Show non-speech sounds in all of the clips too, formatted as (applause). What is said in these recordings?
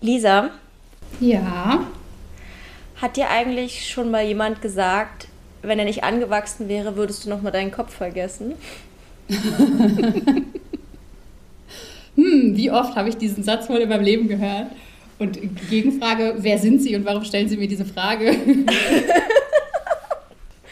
Lisa? Ja. Hat dir eigentlich schon mal jemand gesagt, wenn er nicht angewachsen wäre, würdest du noch mal deinen Kopf vergessen? (laughs) hm, wie oft habe ich diesen Satz wohl in meinem Leben gehört? Und Gegenfrage, wer sind Sie und warum stellen Sie mir diese Frage? (laughs)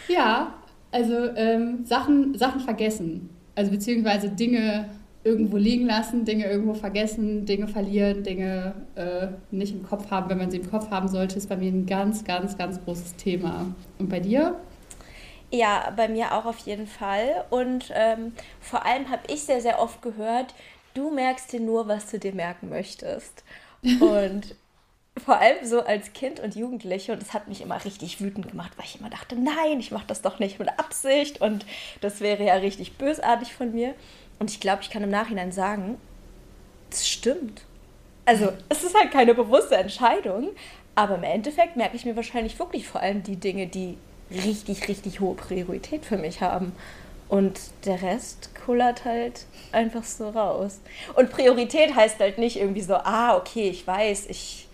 ja, also ähm, Sachen, Sachen vergessen. Also beziehungsweise Dinge irgendwo liegen lassen, Dinge irgendwo vergessen, Dinge verlieren, Dinge äh, nicht im Kopf haben, wenn man sie im Kopf haben sollte, ist bei mir ein ganz, ganz, ganz großes Thema. Und bei dir? Ja, bei mir auch auf jeden Fall. Und ähm, vor allem habe ich sehr, sehr oft gehört, du merkst dir nur, was du dir merken möchtest. Und (laughs) vor allem so als Kind und Jugendliche und das hat mich immer richtig wütend gemacht, weil ich immer dachte, nein, ich mache das doch nicht mit Absicht und das wäre ja richtig bösartig von mir. Und ich glaube, ich kann im Nachhinein sagen, das stimmt. Also es ist halt keine bewusste Entscheidung, aber im Endeffekt merke ich mir wahrscheinlich wirklich vor allem die Dinge, die richtig, richtig hohe Priorität für mich haben. Und der Rest kullert halt einfach so raus. Und Priorität heißt halt nicht irgendwie so, ah, okay, ich weiß, ich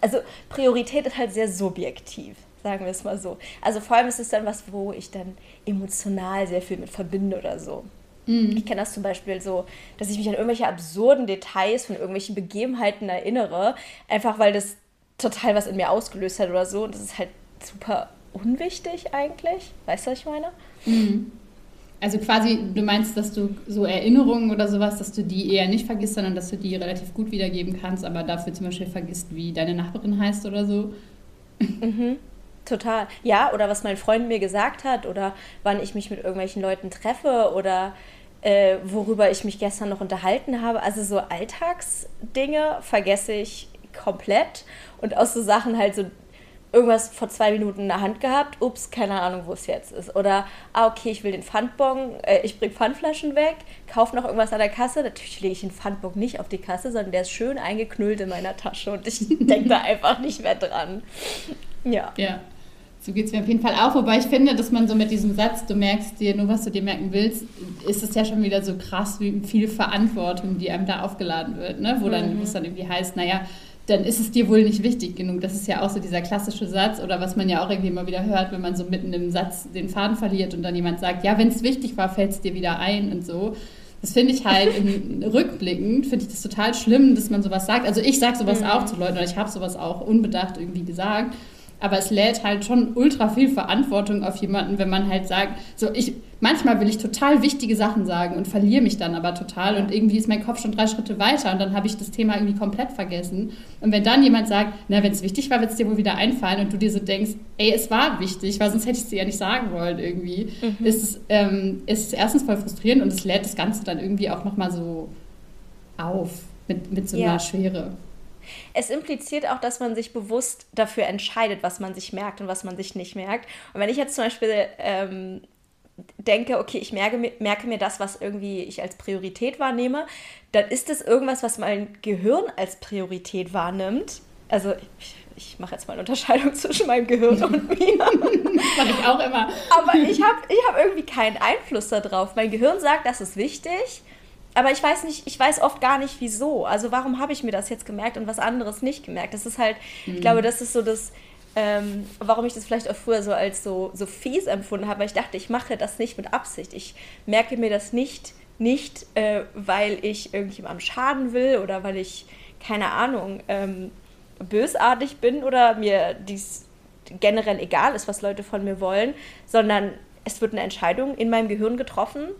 also Priorität ist halt sehr subjektiv, sagen wir es mal so. Also vor allem ist es dann was, wo ich dann emotional sehr viel mit verbinde oder so. Mhm. Ich kenne das zum Beispiel so, dass ich mich an irgendwelche absurden Details von irgendwelchen Begebenheiten erinnere, einfach weil das total was in mir ausgelöst hat oder so. Und das ist halt super unwichtig eigentlich. Weißt du, was ich meine? Mhm. Also quasi, du meinst, dass du so Erinnerungen oder sowas, dass du die eher nicht vergisst, sondern dass du die relativ gut wiedergeben kannst, aber dafür zum Beispiel vergisst, wie deine Nachbarin heißt oder so. Mhm. Total. Ja, oder was mein Freund mir gesagt hat oder wann ich mich mit irgendwelchen Leuten treffe oder äh, worüber ich mich gestern noch unterhalten habe. Also so Alltagsdinge vergesse ich komplett und auch so Sachen halt so irgendwas vor zwei Minuten in der Hand gehabt, ups, keine Ahnung, wo es jetzt ist. Oder, ah, okay, ich will den Pfandbon, äh, ich bringe Pfandflaschen weg, kaufe noch irgendwas an der Kasse. Natürlich lege ich den Pfandbon nicht auf die Kasse, sondern der ist schön eingeknüllt in meiner Tasche und ich (laughs) denke da einfach nicht mehr dran. Ja. Ja. So geht es mir auf jeden Fall auch. Wobei ich finde, dass man so mit diesem Satz, du merkst dir nur, was du dir merken willst, ist es ja schon wieder so krass, wie viel Verantwortung, die einem da aufgeladen wird. Ne? Wo dann, mhm. es dann irgendwie heißt, naja, dann ist es dir wohl nicht wichtig genug. Das ist ja auch so dieser klassische Satz oder was man ja auch irgendwie immer wieder hört, wenn man so mitten im Satz den Faden verliert und dann jemand sagt, ja, wenn es wichtig war, fällt es dir wieder ein und so. Das finde ich halt im, (laughs) rückblickend, finde ich das total schlimm, dass man sowas sagt. Also ich sage sowas mhm. auch zu Leuten oder ich habe sowas auch unbedacht irgendwie gesagt. Aber es lädt halt schon ultra viel Verantwortung auf jemanden, wenn man halt sagt, so ich, manchmal will ich total wichtige Sachen sagen und verliere mich dann aber total und irgendwie ist mein Kopf schon drei Schritte weiter und dann habe ich das Thema irgendwie komplett vergessen. Und wenn dann jemand sagt, na, wenn es wichtig war, wird es dir wohl wieder einfallen und du dir so denkst, ey, es war wichtig, weil sonst hätte ich es dir ja nicht sagen wollen irgendwie, mhm. ist, es, ähm, ist es erstens voll frustrierend und es lädt das Ganze dann irgendwie auch nochmal so auf mit, mit so einer ja. Schwere es impliziert auch, dass man sich bewusst dafür entscheidet, was man sich merkt und was man sich nicht merkt. Und wenn ich jetzt zum Beispiel ähm, denke, okay, ich merke, merke mir das, was irgendwie ich als Priorität wahrnehme, dann ist es irgendwas, was mein Gehirn als Priorität wahrnimmt. Also ich, ich mache jetzt mal eine Unterscheidung (laughs) zwischen meinem Gehirn und mir. (laughs) mache ich auch immer. Aber ich habe ich hab irgendwie keinen Einfluss darauf. Mein Gehirn sagt, das ist wichtig aber ich weiß nicht, ich weiß oft gar nicht, wieso. Also warum habe ich mir das jetzt gemerkt und was anderes nicht gemerkt? Das ist halt, mhm. ich glaube, das ist so das, ähm, warum ich das vielleicht auch früher so als so, so fies empfunden habe, weil ich dachte, ich mache das nicht mit Absicht. Ich merke mir das nicht, nicht äh, weil ich irgendjemandem schaden will oder weil ich, keine Ahnung, ähm, bösartig bin oder mir dies generell egal ist, was Leute von mir wollen, sondern es wird eine Entscheidung in meinem Gehirn getroffen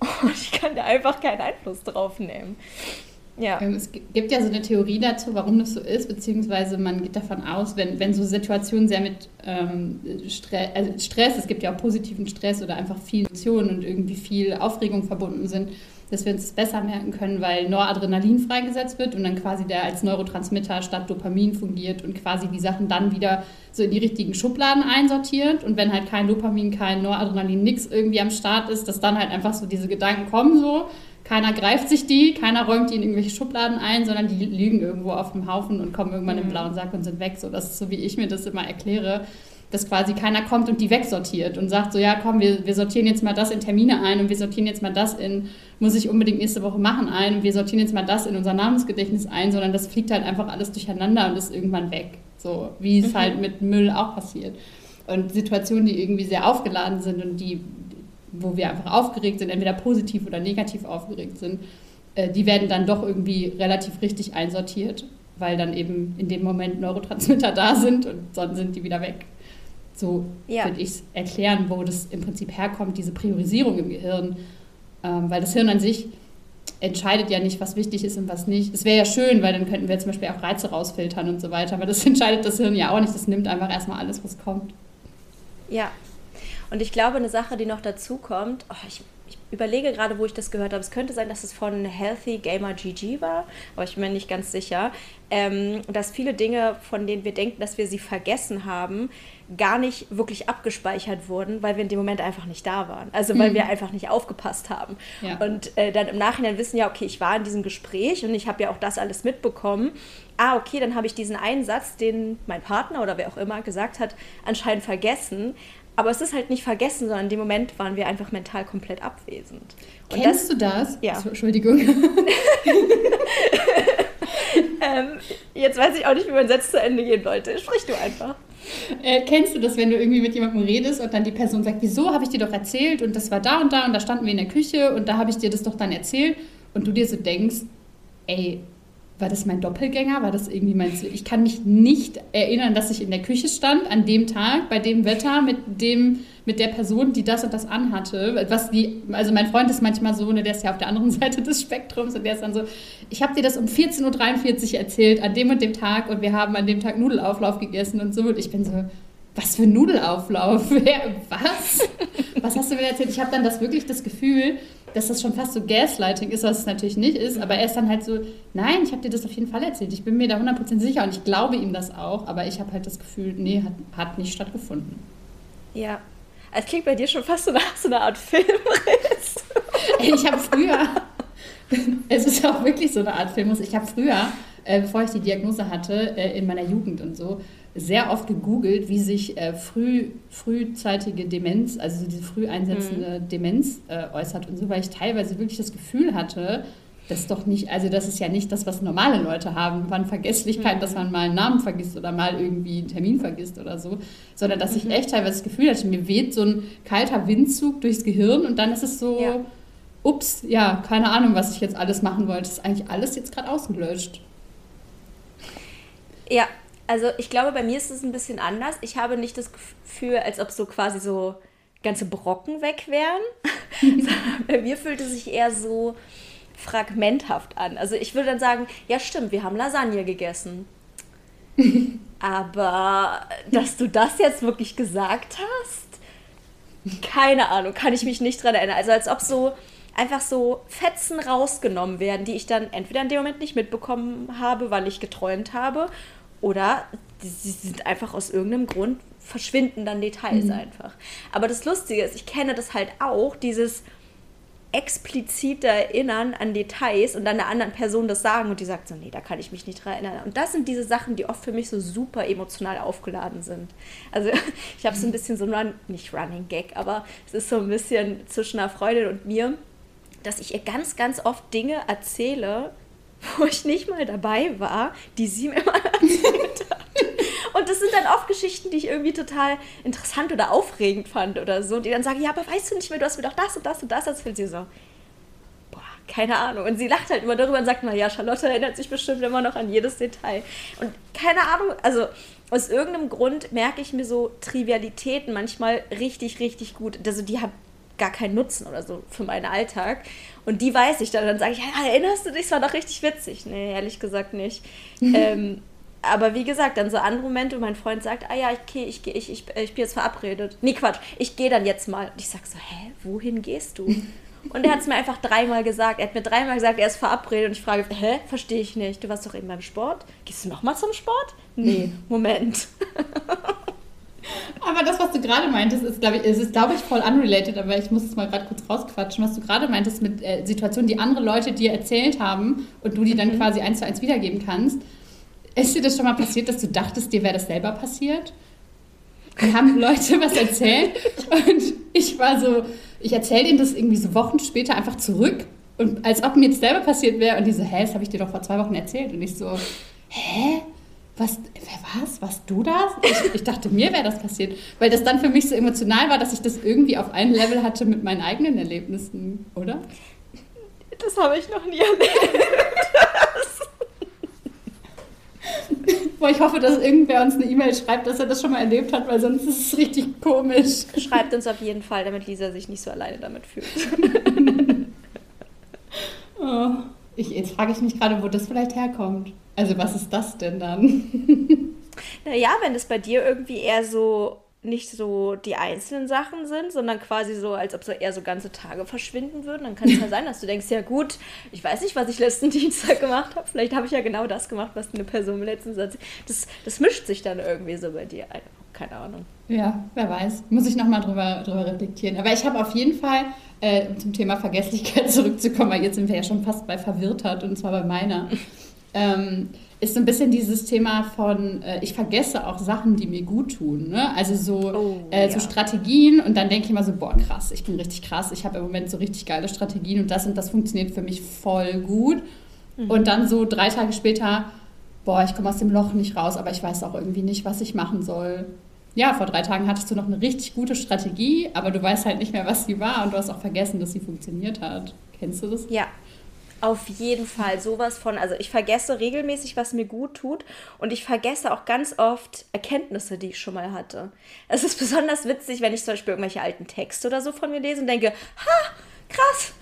(laughs) und ich kann da einfach keinen Einfluss drauf nehmen. Ja. Ähm, es gibt ja so eine Theorie dazu, warum das so ist, beziehungsweise man geht davon aus, wenn, wenn so Situationen sehr mit ähm, Stress, also Stress, es gibt ja auch positiven Stress oder einfach viel Emotionen und irgendwie viel Aufregung verbunden sind, dass wir uns das besser merken können, weil Noradrenalin freigesetzt wird und dann quasi der als Neurotransmitter statt Dopamin fungiert und quasi die Sachen dann wieder so in die richtigen Schubladen einsortiert. Und wenn halt kein Dopamin, kein Noradrenalin, nichts irgendwie am Start ist, dass dann halt einfach so diese Gedanken kommen so. Keiner greift sich die, keiner räumt die in irgendwelche Schubladen ein, sondern die liegen irgendwo auf dem Haufen und kommen irgendwann mhm. im blauen Sack und sind weg. So, das ist so, wie ich mir das immer erkläre. Dass quasi keiner kommt und die wegsortiert und sagt so, ja komm, wir, wir sortieren jetzt mal das in Termine ein und wir sortieren jetzt mal das in, muss ich unbedingt nächste Woche machen ein und wir sortieren jetzt mal das in unser Namensgedächtnis ein, sondern das fliegt halt einfach alles durcheinander und ist irgendwann weg. So wie es mhm. halt mit Müll auch passiert. Und Situationen, die irgendwie sehr aufgeladen sind und die, wo wir einfach aufgeregt sind, entweder positiv oder negativ aufgeregt sind, äh, die werden dann doch irgendwie relativ richtig einsortiert, weil dann eben in dem Moment Neurotransmitter (laughs) da sind und sonst sind die wieder weg. So ja. würde ich es erklären, wo das im Prinzip herkommt, diese Priorisierung im Gehirn. Ähm, weil das Hirn an sich entscheidet ja nicht, was wichtig ist und was nicht. Es wäre ja schön, weil dann könnten wir zum Beispiel auch Reize rausfiltern und so weiter. Aber das (laughs) entscheidet das Hirn ja auch nicht. Das nimmt einfach erstmal alles, was kommt. Ja. Und ich glaube, eine Sache, die noch dazu kommt, oh, ich überlege gerade, wo ich das gehört habe. Es könnte sein, dass es von Healthy Gamer GG war, aber ich bin mir nicht ganz sicher. Ähm, dass viele Dinge, von denen wir denken, dass wir sie vergessen haben, gar nicht wirklich abgespeichert wurden, weil wir in dem Moment einfach nicht da waren. Also weil mhm. wir einfach nicht aufgepasst haben. Ja. Und äh, dann im Nachhinein wissen ja, okay, ich war in diesem Gespräch und ich habe ja auch das alles mitbekommen. Ah, okay, dann habe ich diesen einen Satz, den mein Partner oder wer auch immer gesagt hat, anscheinend vergessen. Aber es ist halt nicht vergessen, sondern in dem Moment waren wir einfach mental komplett abwesend. Und Kennst das, du das? Ja. Entschuldigung. (laughs) ähm, jetzt weiß ich auch nicht, wie mein Satz zu Ende gehen wollte. Sprich du einfach. Äh, kennst du das, wenn du irgendwie mit jemandem redest und dann die Person sagt, wieso habe ich dir doch erzählt und das war da und da und da standen wir in der Küche und da habe ich dir das doch dann erzählt und du dir so denkst, ey, war das mein Doppelgänger? War das irgendwie mein. Ich kann mich nicht erinnern, dass ich in der Küche stand an dem Tag, bei dem Wetter, mit dem, mit der Person, die das und das anhatte. Was die, also mein Freund ist manchmal so, ne, der ist ja auf der anderen (laughs) Seite des Spektrums und der ist dann so, ich habe dir das um 14.43 Uhr erzählt, an dem und dem Tag und wir haben an dem Tag Nudelauflauf gegessen und so. Und ich bin so, was für Nudelauflauf? (laughs) Was? Was hast du mir erzählt? Ich habe dann das wirklich das Gefühl, dass das schon fast so Gaslighting ist, was es natürlich nicht ist, aber er ist dann halt so, nein, ich habe dir das auf jeden Fall erzählt, ich bin mir da 100% sicher und ich glaube ihm das auch, aber ich habe halt das Gefühl, nee, hat, hat nicht stattgefunden. Ja, es klingt bei dir schon fast so nach so einer Art Filmriss. (laughs) ich habe früher, es ist auch wirklich so eine Art Filmriss, ich habe früher, äh, bevor ich die Diagnose hatte, äh, in meiner Jugend und so, sehr oft gegoogelt, wie sich äh, früh, frühzeitige Demenz, also diese früh einsetzende mhm. Demenz äußert und so, weil ich teilweise wirklich das Gefühl hatte, das ist doch nicht, also das ist ja nicht das, was normale Leute haben, wann Vergesslichkeit, mhm. dass man mal einen Namen vergisst oder mal irgendwie einen Termin vergisst oder so, sondern dass mhm. ich echt teilweise das Gefühl hatte, mir weht so ein kalter Windzug durchs Gehirn und dann ist es so, ja. ups, ja, keine Ahnung, was ich jetzt alles machen wollte, ist eigentlich alles jetzt gerade ausgelöscht. Ja, also ich glaube, bei mir ist es ein bisschen anders. Ich habe nicht das Gefühl, als ob so quasi so ganze Brocken weg wären. (laughs) (laughs) bei mir fühlt es sich eher so fragmenthaft an. Also ich würde dann sagen, ja stimmt, wir haben Lasagne gegessen. (laughs) Aber dass du das jetzt wirklich gesagt hast, keine Ahnung, kann ich mich nicht dran erinnern. Also als ob so einfach so Fetzen rausgenommen werden, die ich dann entweder in dem Moment nicht mitbekommen habe, weil ich geträumt habe, oder sie sind einfach aus irgendeinem Grund, verschwinden dann Details mhm. einfach. Aber das Lustige ist, ich kenne das halt auch, dieses explizite Erinnern an Details und dann einer anderen Person das sagen und die sagt so, nee, da kann ich mich nicht dran erinnern. Und das sind diese Sachen, die oft für mich so super emotional aufgeladen sind. Also (laughs) ich habe so ein bisschen so ein Run, nicht Running Gag, aber es ist so ein bisschen zwischen einer Freundin und mir, dass ich ihr ganz, ganz oft Dinge erzähle, (laughs) wo ich nicht mal dabei war, die sie mir mal (laughs) erzählt hat. Und das sind dann oft Geschichten, die ich irgendwie total interessant oder aufregend fand oder so. Und die dann sagen, ja, aber weißt du nicht mehr, du hast mir doch das und das und das erzählt. Sie so, boah, keine Ahnung. Und sie lacht halt immer darüber und sagt mal, ja, Charlotte erinnert sich bestimmt immer noch an jedes Detail. Und keine Ahnung, also aus irgendeinem Grund merke ich mir so Trivialitäten manchmal richtig, richtig gut. Also die haben gar keinen Nutzen oder so für meinen Alltag. Und die weiß ich dann. Dann sage ich, ja, erinnerst du dich? Das war doch richtig witzig. Nee, ehrlich gesagt nicht. (laughs) ähm, aber wie gesagt, dann so andere Momente, wo mein Freund sagt, ah ja, okay, ich, ich, ich, ich bin jetzt verabredet. Nee, Quatsch, ich gehe dann jetzt mal. Und ich sage so, hä, wohin gehst du? (laughs) Und er hat es mir einfach dreimal gesagt. Er hat mir dreimal gesagt, er ist verabredet. Und ich frage, hä, verstehe ich nicht. Du warst doch eben beim Sport. Gehst du nochmal zum Sport? Nee, (laughs) Moment. (laughs) Aber das, was du gerade meintest, ist, glaube ich, es ist, glaube ich, voll unrelated, aber ich muss es mal gerade kurz rausquatschen, was du gerade meintest mit äh, Situationen, die andere Leute dir erzählt haben und du die dann mhm. quasi eins zu eins wiedergeben kannst. Ist dir das schon mal passiert, dass du dachtest, dir wäre das selber passiert? Mir haben Leute was erzählt und ich war so, ich erzähle denen das irgendwie so Wochen später einfach zurück und als ob mir jetzt selber passiert wäre und die so, hä, das habe ich dir doch vor zwei Wochen erzählt und ich so, hä? Was, wer was? Warst du das? Ich, ich dachte, mir wäre das passiert, weil das dann für mich so emotional war, dass ich das irgendwie auf ein Level hatte mit meinen eigenen Erlebnissen, oder? Das habe ich noch nie erlebt. (laughs) (laughs) Boah, ich hoffe, dass irgendwer uns eine E-Mail schreibt, dass er das schon mal erlebt hat, weil sonst ist es richtig komisch. Schreibt uns auf jeden Fall, damit Lisa sich nicht so alleine damit fühlt. (laughs) oh. ich, jetzt frage ich mich gerade, wo das vielleicht herkommt. Also was ist das denn dann? naja, wenn es bei dir irgendwie eher so nicht so die einzelnen Sachen sind, sondern quasi so, als ob so eher so ganze Tage verschwinden würden, dann kann es ja sein, dass du denkst, ja gut, ich weiß nicht, was ich letzten (laughs) Dienstag gemacht habe. Vielleicht habe ich ja genau das gemacht, was eine Person letzten Satz. Das, das mischt sich dann irgendwie so bei dir ein. Keine Ahnung. Ja, wer weiß. Muss ich nochmal drüber, drüber reflektieren. Aber ich habe auf jeden Fall, äh, um zum Thema Vergesslichkeit (laughs) zurückzukommen, weil jetzt sind wir ja schon fast bei Verwirrtheit und zwar bei meiner ähm, ist so ein bisschen dieses Thema von, äh, ich vergesse auch Sachen, die mir gut tun. Ne? Also so, oh, äh, ja. so Strategien und dann denke ich immer so, boah, krass, ich bin richtig krass, ich habe im Moment so richtig geile Strategien und das und das funktioniert für mich voll gut. Mhm. Und dann so drei Tage später, boah, ich komme aus dem Loch nicht raus, aber ich weiß auch irgendwie nicht, was ich machen soll. Ja, vor drei Tagen hattest du noch eine richtig gute Strategie, aber du weißt halt nicht mehr, was sie war und du hast auch vergessen, dass sie funktioniert hat. Kennst du das? Ja, auf jeden Fall sowas von. Also ich vergesse regelmäßig, was mir gut tut und ich vergesse auch ganz oft Erkenntnisse, die ich schon mal hatte. Es ist besonders witzig, wenn ich zum Beispiel irgendwelche alten Texte oder so von mir lese und denke, ha, krass,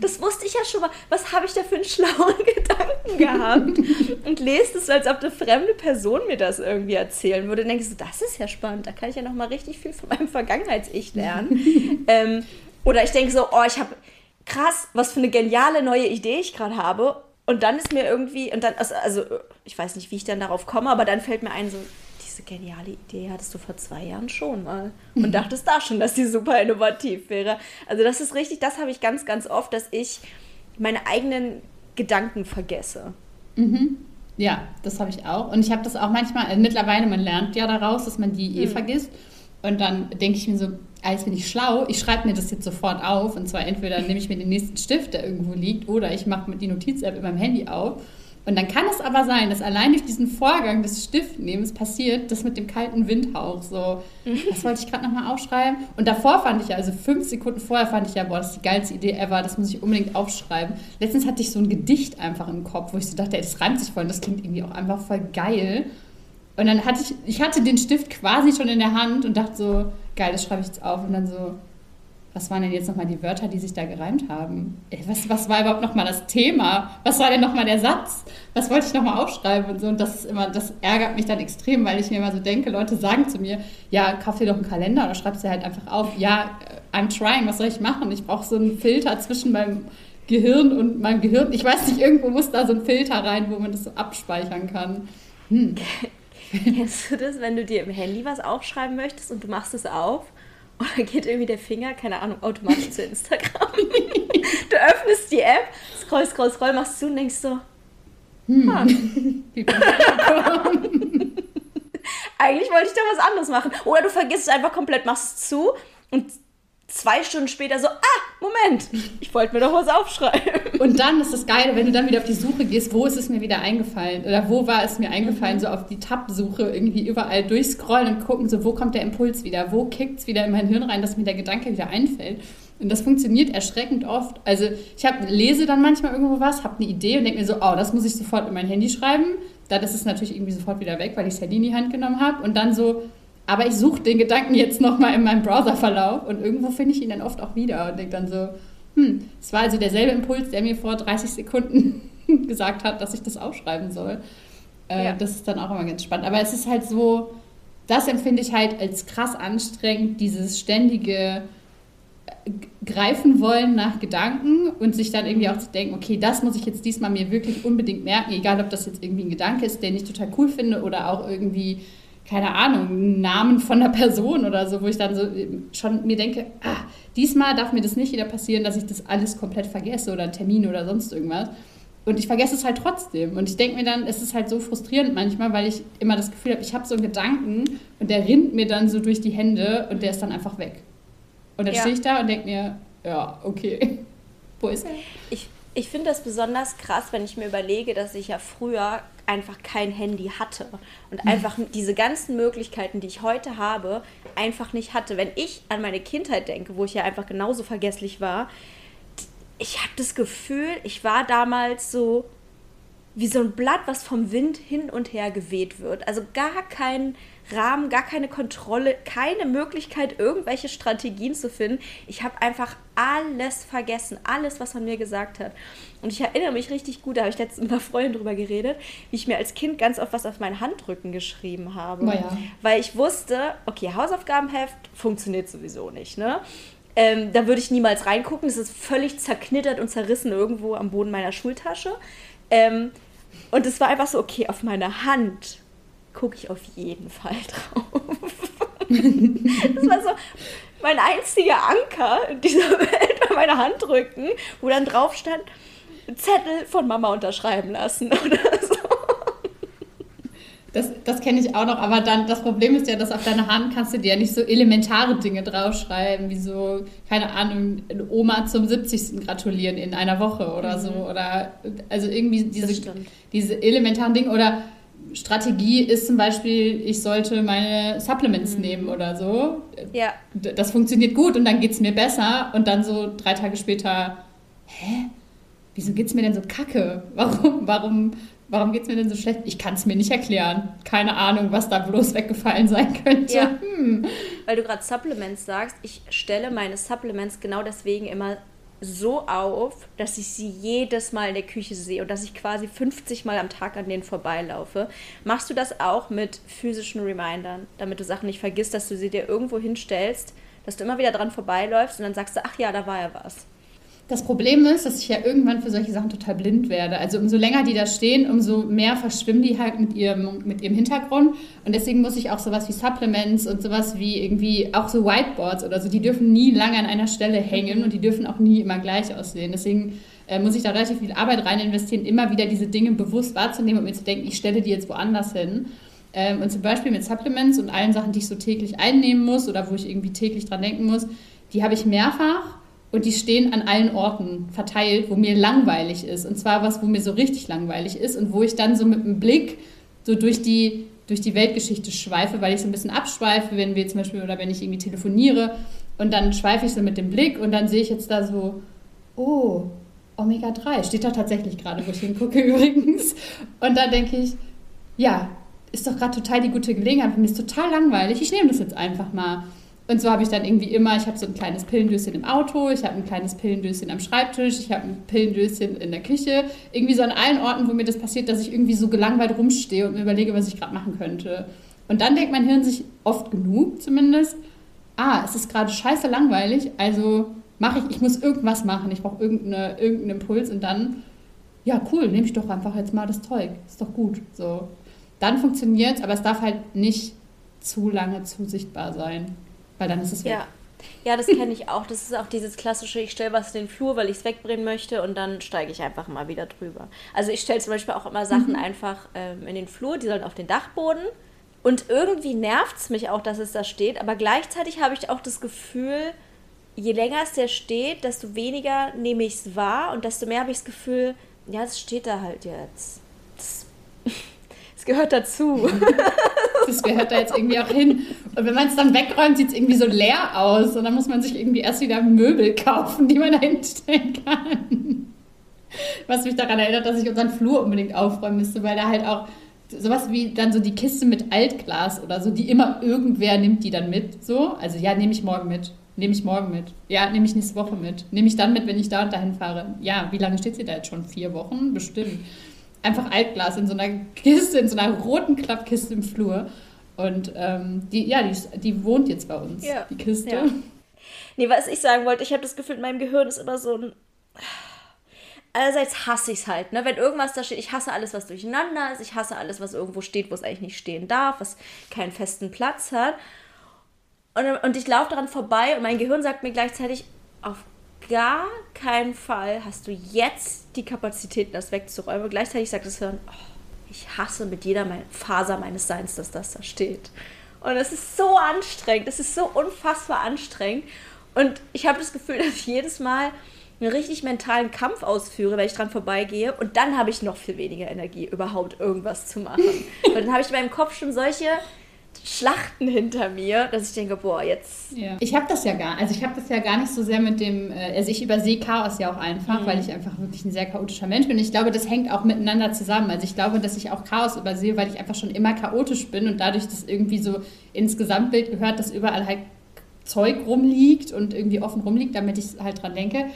das wusste ich ja schon mal. Was habe ich da für einen schlauen (laughs) Gedanken gehabt? und lese es, als ob eine fremde Person mir das irgendwie erzählen würde. Und denke so, das ist ja spannend. Da kann ich ja noch mal richtig viel von meinem Vergangenheits-Ich lernen. (laughs) ähm, oder ich denke so, oh, ich habe krass, was für eine geniale neue Idee ich gerade habe. Und dann ist mir irgendwie, und dann, also, also ich weiß nicht, wie ich dann darauf komme, aber dann fällt mir ein, so, diese geniale Idee hattest du vor zwei Jahren schon mal. Und mhm. dachtest da schon, dass die super innovativ wäre. Also das ist richtig, das habe ich ganz, ganz oft, dass ich meine eigenen Gedanken vergesse. Mhm. Ja, das habe ich auch. Und ich habe das auch manchmal, also mittlerweile, man lernt ja daraus, dass man die eh mhm. vergisst. Und dann denke ich mir so, als bin ich schlau, ich schreibe mir das jetzt sofort auf. Und zwar entweder nehme ich mir den nächsten Stift, der irgendwo liegt, oder ich mache mit die Notiz-App in meinem Handy auf. Und dann kann es aber sein, dass allein durch diesen Vorgang des Stiftnehmens passiert, das mit dem kalten Windhauch. So, das wollte ich gerade nochmal aufschreiben. Und davor fand ich ja, also fünf Sekunden vorher fand ich ja, boah, das ist die geilste Idee ever, das muss ich unbedingt aufschreiben. Letztens hatte ich so ein Gedicht einfach im Kopf, wo ich so dachte, ey, das reimt sich voll und das klingt irgendwie auch einfach voll geil. Und dann hatte ich, ich hatte den Stift quasi schon in der Hand und dachte so, geil, das schreibe ich jetzt auf. Und dann so, was waren denn jetzt nochmal die Wörter, die sich da gereimt haben? Was, was war überhaupt nochmal das Thema? Was war denn nochmal der Satz? Was wollte ich nochmal aufschreiben und so? Und das ist immer, das ärgert mich dann extrem, weil ich mir immer so denke, Leute sagen zu mir, ja, kauf dir doch einen Kalender oder schreib es dir halt einfach auf. Ja, I'm trying, was soll ich machen? Ich brauche so einen Filter zwischen meinem Gehirn und meinem Gehirn. Ich weiß nicht, irgendwo muss da so ein Filter rein, wo man das so abspeichern kann. Hm. (laughs) (laughs) Kennst du das, wenn du dir im Handy was aufschreiben möchtest und du machst es auf und dann geht irgendwie der Finger, keine Ahnung, automatisch zu Instagram. (laughs) du öffnest die App, scroll, scroll, scroll, machst zu und denkst so, hm. Ah. (laughs) Eigentlich wollte ich da was anderes machen. Oder du vergisst es einfach komplett, machst es zu und zwei Stunden später so, ah, Moment, ich wollte mir doch was aufschreiben. Und dann ist das Geile, wenn du dann wieder auf die Suche gehst, wo ist es mir wieder eingefallen? Oder wo war es mir eingefallen? Mhm. So auf die Tab-Suche irgendwie überall durchscrollen und gucken, so wo kommt der Impuls wieder? Wo kickt es wieder in mein Hirn rein, dass mir der Gedanke wieder einfällt? Und das funktioniert erschreckend oft. Also ich hab, lese dann manchmal irgendwo was, habe eine Idee und denke mir so, oh, das muss ich sofort in mein Handy schreiben. Dann ist es natürlich irgendwie sofort wieder weg, weil ich das Handy in die Hand genommen habe. Und dann so, aber ich suche den Gedanken jetzt nochmal in meinem Browserverlauf und irgendwo finde ich ihn dann oft auch wieder und denke dann so, hm, es war also derselbe Impuls, der mir vor 30 Sekunden (laughs) gesagt hat, dass ich das aufschreiben soll. Äh, ja. Das ist dann auch immer ganz spannend. Aber es ist halt so, das empfinde ich halt als krass anstrengend, dieses ständige äh, greifen wollen nach Gedanken und sich dann irgendwie auch zu denken, okay, das muss ich jetzt diesmal mir wirklich unbedingt merken, egal ob das jetzt irgendwie ein Gedanke ist, den ich total cool finde oder auch irgendwie keine Ahnung, Namen von einer Person oder so, wo ich dann so schon mir denke, ah, diesmal darf mir das nicht wieder passieren, dass ich das alles komplett vergesse oder einen Termin oder sonst irgendwas. Und ich vergesse es halt trotzdem. Und ich denke mir dann, es ist halt so frustrierend manchmal, weil ich immer das Gefühl habe, ich habe so einen Gedanken und der rinnt mir dann so durch die Hände und der ist dann einfach weg. Und dann ja. stehe ich da und denke mir, ja, okay, (laughs) wo ist er? Ich, ich finde das besonders krass, wenn ich mir überlege, dass ich ja früher einfach kein Handy hatte und einfach diese ganzen Möglichkeiten, die ich heute habe, einfach nicht hatte. Wenn ich an meine Kindheit denke, wo ich ja einfach genauso vergesslich war, ich habe das Gefühl, ich war damals so wie so ein Blatt, was vom Wind hin und her geweht wird. Also gar kein Rahmen, gar keine Kontrolle, keine Möglichkeit, irgendwelche Strategien zu finden. Ich habe einfach alles vergessen, alles, was man mir gesagt hat. Und ich erinnere mich richtig gut, da habe ich letztens mit einer Freundin drüber geredet, wie ich mir als Kind ganz oft was auf meinen Handrücken geschrieben habe. Ja. Weil ich wusste, okay, Hausaufgabenheft funktioniert sowieso nicht, ne? Ähm, da würde ich niemals reingucken. Es ist völlig zerknittert und zerrissen irgendwo am Boden meiner Schultasche. Ähm, und es war einfach so, okay, auf meiner Hand gucke ich auf jeden Fall (laughs) drauf. das war so mein einziger Anker in dieser Welt bei meiner Handrücken, wo dann drauf stand, Zettel von Mama unterschreiben lassen (laughs) oder so. Das, das kenne ich auch noch, aber dann das Problem ist ja, dass auf deiner Hand kannst du dir ja nicht so elementare Dinge draufschreiben, wie so, keine Ahnung, Oma zum 70. gratulieren in einer Woche oder mhm. so. Oder also irgendwie diese, diese elementaren Dinge oder Strategie ist zum Beispiel, ich sollte meine Supplements mhm. nehmen oder so. Ja. Das funktioniert gut und dann geht es mir besser und dann so drei Tage später, hä? Wieso geht es mir denn so kacke? (laughs) Warum, warum Warum geht es mir denn so schlecht? Ich kann es mir nicht erklären. Keine Ahnung, was da bloß (laughs) weggefallen sein könnte. Ja. Hm. Weil du gerade Supplements sagst, ich stelle meine Supplements genau deswegen immer so auf, dass ich sie jedes Mal in der Küche sehe und dass ich quasi 50 Mal am Tag an denen vorbeilaufe. Machst du das auch mit physischen Remindern, damit du Sachen nicht vergisst, dass du sie dir irgendwo hinstellst, dass du immer wieder dran vorbeiläufst und dann sagst du, ach ja, da war ja was. Das Problem ist, dass ich ja irgendwann für solche Sachen total blind werde. Also umso länger die da stehen, umso mehr verschwimmen die halt mit ihrem, mit ihrem Hintergrund. Und deswegen muss ich auch sowas wie Supplements und sowas wie irgendwie auch so Whiteboards oder so, die dürfen nie lange an einer Stelle hängen und die dürfen auch nie immer gleich aussehen. Deswegen äh, muss ich da relativ viel Arbeit rein investieren, immer wieder diese Dinge bewusst wahrzunehmen und mir zu denken, ich stelle die jetzt woanders hin. Ähm, und zum Beispiel mit Supplements und allen Sachen, die ich so täglich einnehmen muss oder wo ich irgendwie täglich dran denken muss, die habe ich mehrfach und die stehen an allen Orten verteilt, wo mir langweilig ist. Und zwar was, wo mir so richtig langweilig ist und wo ich dann so mit dem Blick so durch die, durch die Weltgeschichte schweife, weil ich so ein bisschen abschweife, wenn wir zum Beispiel oder wenn ich irgendwie telefoniere. Und dann schweife ich so mit dem Blick und dann sehe ich jetzt da so, oh, Omega-3 steht da tatsächlich gerade, wo ich hingucke (laughs) übrigens. Und dann denke ich, ja, ist doch gerade total die gute Gelegenheit. Mir ist total langweilig. Ich nehme das jetzt einfach mal. Und so habe ich dann irgendwie immer, ich habe so ein kleines Pillendöschen im Auto, ich habe ein kleines Pillendöschen am Schreibtisch, ich habe ein Pillendöschen in der Küche. Irgendwie so an allen Orten, wo mir das passiert, dass ich irgendwie so gelangweilt rumstehe und mir überlege, was ich gerade machen könnte. Und dann denkt mein Hirn sich oft genug zumindest, ah, es ist gerade scheiße langweilig, also mache ich, ich muss irgendwas machen, ich brauche irgendeine, irgendeinen Impuls und dann, ja cool, nehme ich doch einfach jetzt mal das Zeug, ist doch gut. So. Dann funktioniert es, aber es darf halt nicht zu lange zu sichtbar sein weil dann ist es weg. Ja. Ja, das kenne ich auch. Das ist auch dieses klassische, ich stelle was in den Flur, weil ich es wegbringen möchte und dann steige ich einfach mal wieder drüber. Also ich stelle zum Beispiel auch immer Sachen mhm. einfach ähm, in den Flur, die sollen auf den Dachboden. Und irgendwie nervt es mich auch, dass es da steht, aber gleichzeitig habe ich auch das Gefühl, je länger es der steht, desto weniger nehme ich es wahr und desto mehr habe ich das Gefühl, ja, es steht da halt jetzt. (laughs) Es gehört dazu. (laughs) das gehört da jetzt irgendwie auch hin. Und wenn man es dann wegräumt, sieht es irgendwie so leer aus. Und dann muss man sich irgendwie erst wieder Möbel kaufen, die man (laughs) da hinstellen kann. Was mich daran erinnert, dass ich unseren Flur unbedingt aufräumen müsste, weil da halt auch sowas wie dann so die Kiste mit Altglas oder so, die immer irgendwer nimmt die dann mit. So, also ja, nehme ich morgen mit. Nehme ich morgen mit. Ja, nehme ich nächste Woche mit. Nehme ich dann mit, wenn ich da und dahin fahre. Ja, wie lange steht sie da jetzt schon? Vier Wochen? Bestimmt einfach Altglas in so einer Kiste, in so einer roten Klappkiste im Flur. Und ähm, die, ja, die, die wohnt jetzt bei uns, ja. die Kiste. Ja. Nee, was ich sagen wollte, ich habe das Gefühl, in meinem Gehirn ist immer so ein. Einerseits hasse ich es halt, ne? Wenn irgendwas da steht, ich hasse alles, was durcheinander ist, ich hasse alles, was irgendwo steht, wo es eigentlich nicht stehen darf, was keinen festen Platz hat. Und, und ich laufe daran vorbei und mein Gehirn sagt mir gleichzeitig, auf gar keinen Fall hast du jetzt die Kapazität, das wegzuräumen. Und gleichzeitig sagt das Hirn, oh, ich hasse mit jeder Faser meines Seins, dass das da steht. Und es ist so anstrengend, es ist so unfassbar anstrengend. Und ich habe das Gefühl, (laughs) dass ich jedes Mal einen richtig mentalen Kampf ausführe, wenn ich dran vorbeigehe. Und dann habe ich noch viel weniger Energie, überhaupt irgendwas zu machen. (laughs) Und dann habe ich in meinem Kopf schon solche Schlachten hinter mir, dass ich denke, boah, jetzt. Ja. Ich habe das ja gar, also ich habe das ja gar nicht so sehr mit dem, äh, also ich übersehe Chaos ja auch einfach, mhm. weil ich einfach wirklich ein sehr chaotischer Mensch bin. Ich glaube, das hängt auch miteinander zusammen. Also ich glaube, dass ich auch Chaos übersehe, weil ich einfach schon immer chaotisch bin und dadurch das irgendwie so ins Gesamtbild gehört, dass überall halt Zeug rumliegt und irgendwie offen rumliegt, damit ich halt dran denke.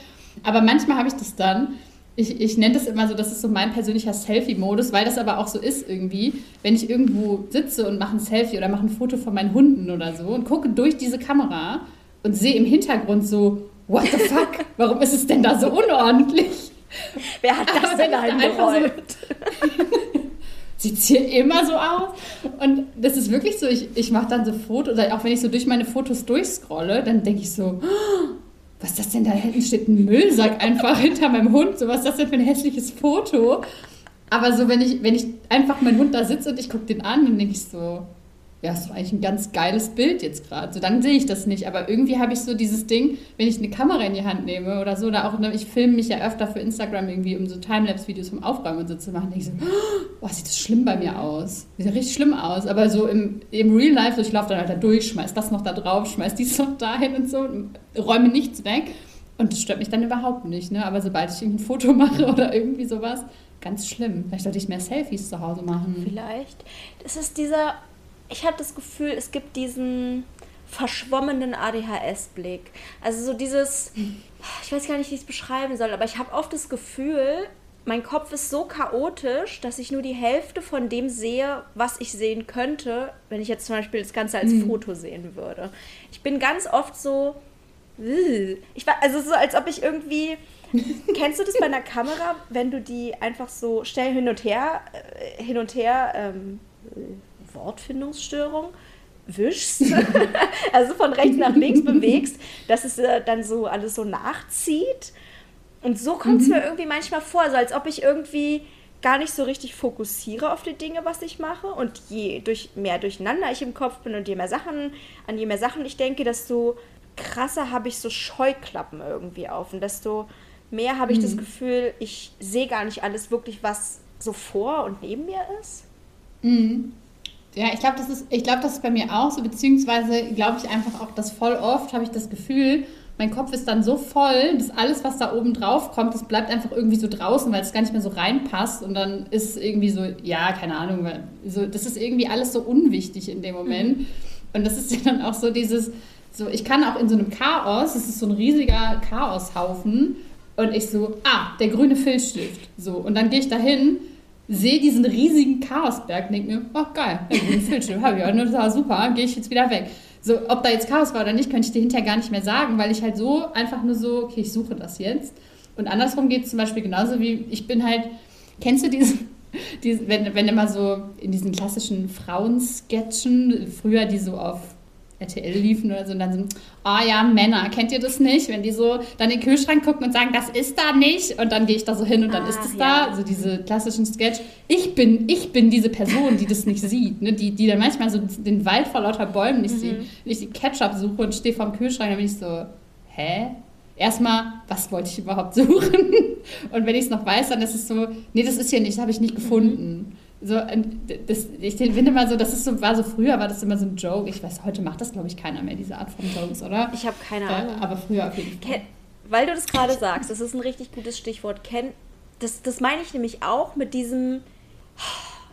Aber manchmal habe ich das dann, ich, ich nenne das immer so, das ist so mein persönlicher Selfie-Modus, weil das aber auch so ist irgendwie, wenn ich irgendwo sitze und mache ein Selfie oder mache ein Foto von meinen Hunden oder so und gucke durch diese Kamera und sehe im Hintergrund so, what the fuck, warum ist es denn da so unordentlich? Wer hat das aber denn eingeräumt? (laughs) So, Sieht es hier immer so aus? Und das ist wirklich so, ich, ich mache dann so Fotos, oder auch wenn ich so durch meine Fotos durchscrolle, dann denke ich so, was ist das denn da hinten steht ein Müllsack einfach (laughs) hinter meinem Hund. So, was ist das denn für ein hässliches Foto? Aber so, wenn ich, wenn ich einfach mein Hund da sitze und ich gucke den an, dann denke ich so, ja, ist doch eigentlich ein ganz geiles Bild jetzt gerade. So, dann sehe ich das nicht. Aber irgendwie habe ich so dieses Ding, wenn ich eine Kamera in die Hand nehme oder so, oder auch, ne, ich filme mich ja öfter für Instagram irgendwie, um so Timelapse-Videos vom Aufräumen und so zu machen, denke ich so, oh, sieht das schlimm bei mir aus. Sieht ja richtig schlimm aus. Aber so im, im Real Life, so ich laufe dann halt da durch, schmeiß das noch da drauf, schmeiß dies noch dahin und so, und räume nichts weg. Und das stört mich dann überhaupt nicht. Ne? Aber sobald ich ein Foto mache oder irgendwie sowas, ganz schlimm. Vielleicht sollte ich mehr Selfies zu Hause machen. Vielleicht. Das ist dieser ich habe das Gefühl, es gibt diesen verschwommenen ADHS-Blick. Also so dieses, (laughs) ich weiß gar nicht, wie ich es beschreiben soll, aber ich habe oft das Gefühl, mein Kopf ist so chaotisch, dass ich nur die Hälfte von dem sehe, was ich sehen könnte, wenn ich jetzt zum Beispiel das Ganze als mhm. Foto sehen würde. Ich bin ganz oft so, ich war, also so, als ob ich irgendwie, (laughs) kennst du das bei einer Kamera, wenn du die einfach so schnell hin und her, äh, hin und her, ähm, Wortfindungsstörung wischst, (laughs) also von rechts nach links (laughs) bewegst, dass es äh, dann so alles so nachzieht. Und so kommt es mhm. mir irgendwie manchmal vor, so als ob ich irgendwie gar nicht so richtig fokussiere auf die Dinge, was ich mache. Und je durch mehr durcheinander ich im Kopf bin und je mehr Sachen, an je mehr Sachen ich denke, desto krasser habe ich so Scheuklappen irgendwie auf. Und desto mehr habe ich mhm. das Gefühl, ich sehe gar nicht alles wirklich, was so vor und neben mir ist. Mhm. Ja, ich glaube, das ist, ich glaube, das ist bei mir auch so, beziehungsweise glaube ich einfach auch, dass voll oft habe ich das Gefühl, mein Kopf ist dann so voll, dass alles, was da oben drauf kommt, das bleibt einfach irgendwie so draußen, weil es gar nicht mehr so reinpasst und dann ist es irgendwie so, ja, keine Ahnung, so, das ist irgendwie alles so unwichtig in dem Moment. Mhm. Und das ist ja dann auch so dieses, so, ich kann auch in so einem Chaos, es ist so ein riesiger Chaoshaufen und ich so, ah, der grüne Filzstift, so, und dann gehe ich da hin sehe diesen riesigen Chaosberg, denke mir, oh geil, ein Filmschirm habe ich das war super, gehe ich jetzt wieder weg. So, ob da jetzt Chaos war oder nicht, könnte ich dir hinterher gar nicht mehr sagen, weil ich halt so einfach nur so, okay, ich suche das jetzt. Und andersrum geht es zum Beispiel genauso wie, ich bin halt, kennst du diesen, diese, wenn, wenn immer so in diesen klassischen Frauensketchen, früher die so auf RTL liefen oder so und dann so, ah oh ja, Männer, kennt ihr das nicht? Wenn die so dann in den Kühlschrank gucken und sagen, das ist da nicht und dann gehe ich da so hin und dann ah, ist es ja. da, so diese klassischen Sketch. Ich bin, ich bin diese Person, die das nicht sieht, ne? die, die dann manchmal so den Wald vor lauter Bäumen nicht mhm. sieht. Wenn ich die Ketchup suche und stehe vorm Kühlschrank, dann bin ich so, hä? Erstmal, was wollte ich überhaupt (laughs) suchen? Und wenn ich es noch weiß, dann ist es so, nee, das ist hier nicht, das habe ich nicht mhm. gefunden. Mhm. So, das, ich finde mal so, das ist so, war so früher, war das immer so ein Joke. Ich weiß, heute macht das, glaube ich, keiner mehr, diese Art von Jokes, oder? Ich habe keine Ahnung. Äh, aber früher auf jeden Fall. Ken, weil du das gerade sagst, das ist ein richtig gutes Stichwort. Ken, das, das meine ich nämlich auch mit diesem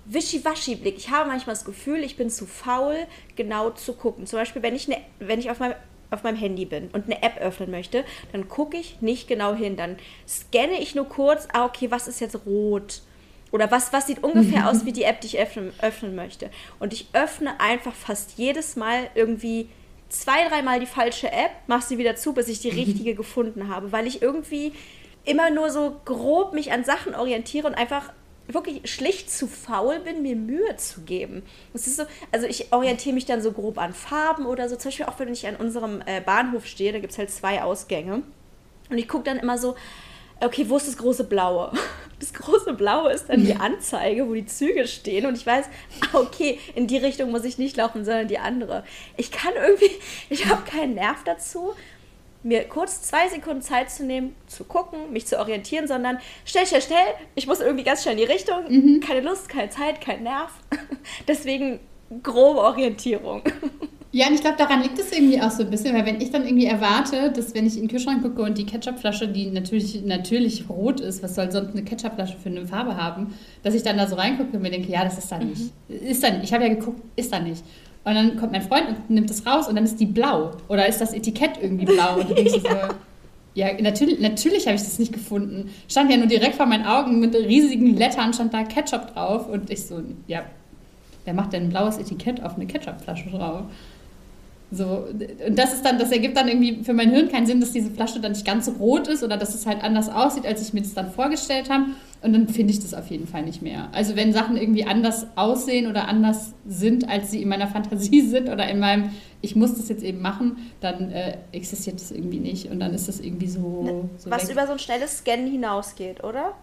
Wischiwaschi-Blick. Ich habe manchmal das Gefühl, ich bin zu faul, genau zu gucken. Zum Beispiel, wenn ich, ne, wenn ich auf meinem auf meinem Handy bin und eine App öffnen möchte, dann gucke ich nicht genau hin. Dann scanne ich nur kurz, ah, okay, was ist jetzt rot? Oder was, was sieht ungefähr (laughs) aus wie die App, die ich öffnen, öffnen möchte. Und ich öffne einfach fast jedes Mal irgendwie zwei, dreimal die falsche App, mache sie wieder zu, bis ich die mhm. richtige gefunden habe, weil ich irgendwie immer nur so grob mich an Sachen orientiere und einfach wirklich schlicht zu faul bin, mir Mühe zu geben. Das ist so, also ich orientiere mich dann so grob an Farben oder so. Zum Beispiel auch, wenn ich an unserem äh, Bahnhof stehe, da gibt es halt zwei Ausgänge. Und ich gucke dann immer so, okay, wo ist das große Blaue? (laughs) Das große Blaue ist dann die Anzeige, wo die Züge stehen. Und ich weiß, ah, okay, in die Richtung muss ich nicht laufen, sondern die andere. Ich kann irgendwie, (laughs) ich habe keinen Nerv dazu, mir kurz zwei Sekunden Zeit zu nehmen, zu gucken, mich zu orientieren, sondern schnell, schnell, schnell, ich muss irgendwie ganz schnell in die Richtung. Mhm. Keine Lust, keine Zeit, kein Nerv. (laughs) Deswegen grobe Orientierung. Ja, und ich glaube, daran liegt es irgendwie auch so ein bisschen, weil wenn ich dann irgendwie erwarte, dass wenn ich in den Kühlschrank gucke und die Ketchupflasche, die natürlich, natürlich rot ist, was soll sonst eine Ketchupflasche für eine Farbe haben, dass ich dann da so reingucke und mir denke, ja, das ist da mhm. nicht. Ist da nicht. Ich habe ja geguckt, ist da nicht. Und dann kommt mein Freund und nimmt das raus und dann ist die blau. Oder ist das Etikett irgendwie blau? Und du denkst (laughs) ja. so, ja, natürlich, natürlich habe ich das nicht gefunden. Stand ja nur direkt vor meinen Augen mit riesigen Lettern, stand da Ketchup drauf. Und ich so, ja, wer macht denn ein blaues Etikett auf eine Ketchupflasche drauf? So, und das ist dann, das ergibt dann irgendwie für mein Hirn keinen Sinn, dass diese Flasche dann nicht ganz so rot ist oder dass es halt anders aussieht, als ich mir das dann vorgestellt habe. Und dann finde ich das auf jeden Fall nicht mehr. Also wenn Sachen irgendwie anders aussehen oder anders sind, als sie in meiner Fantasie (laughs) sind oder in meinem, ich muss das jetzt eben machen, dann äh, existiert das irgendwie nicht. Und dann ist das irgendwie so. Ne, so Was weg. über so ein schnelles Scannen hinausgeht, oder?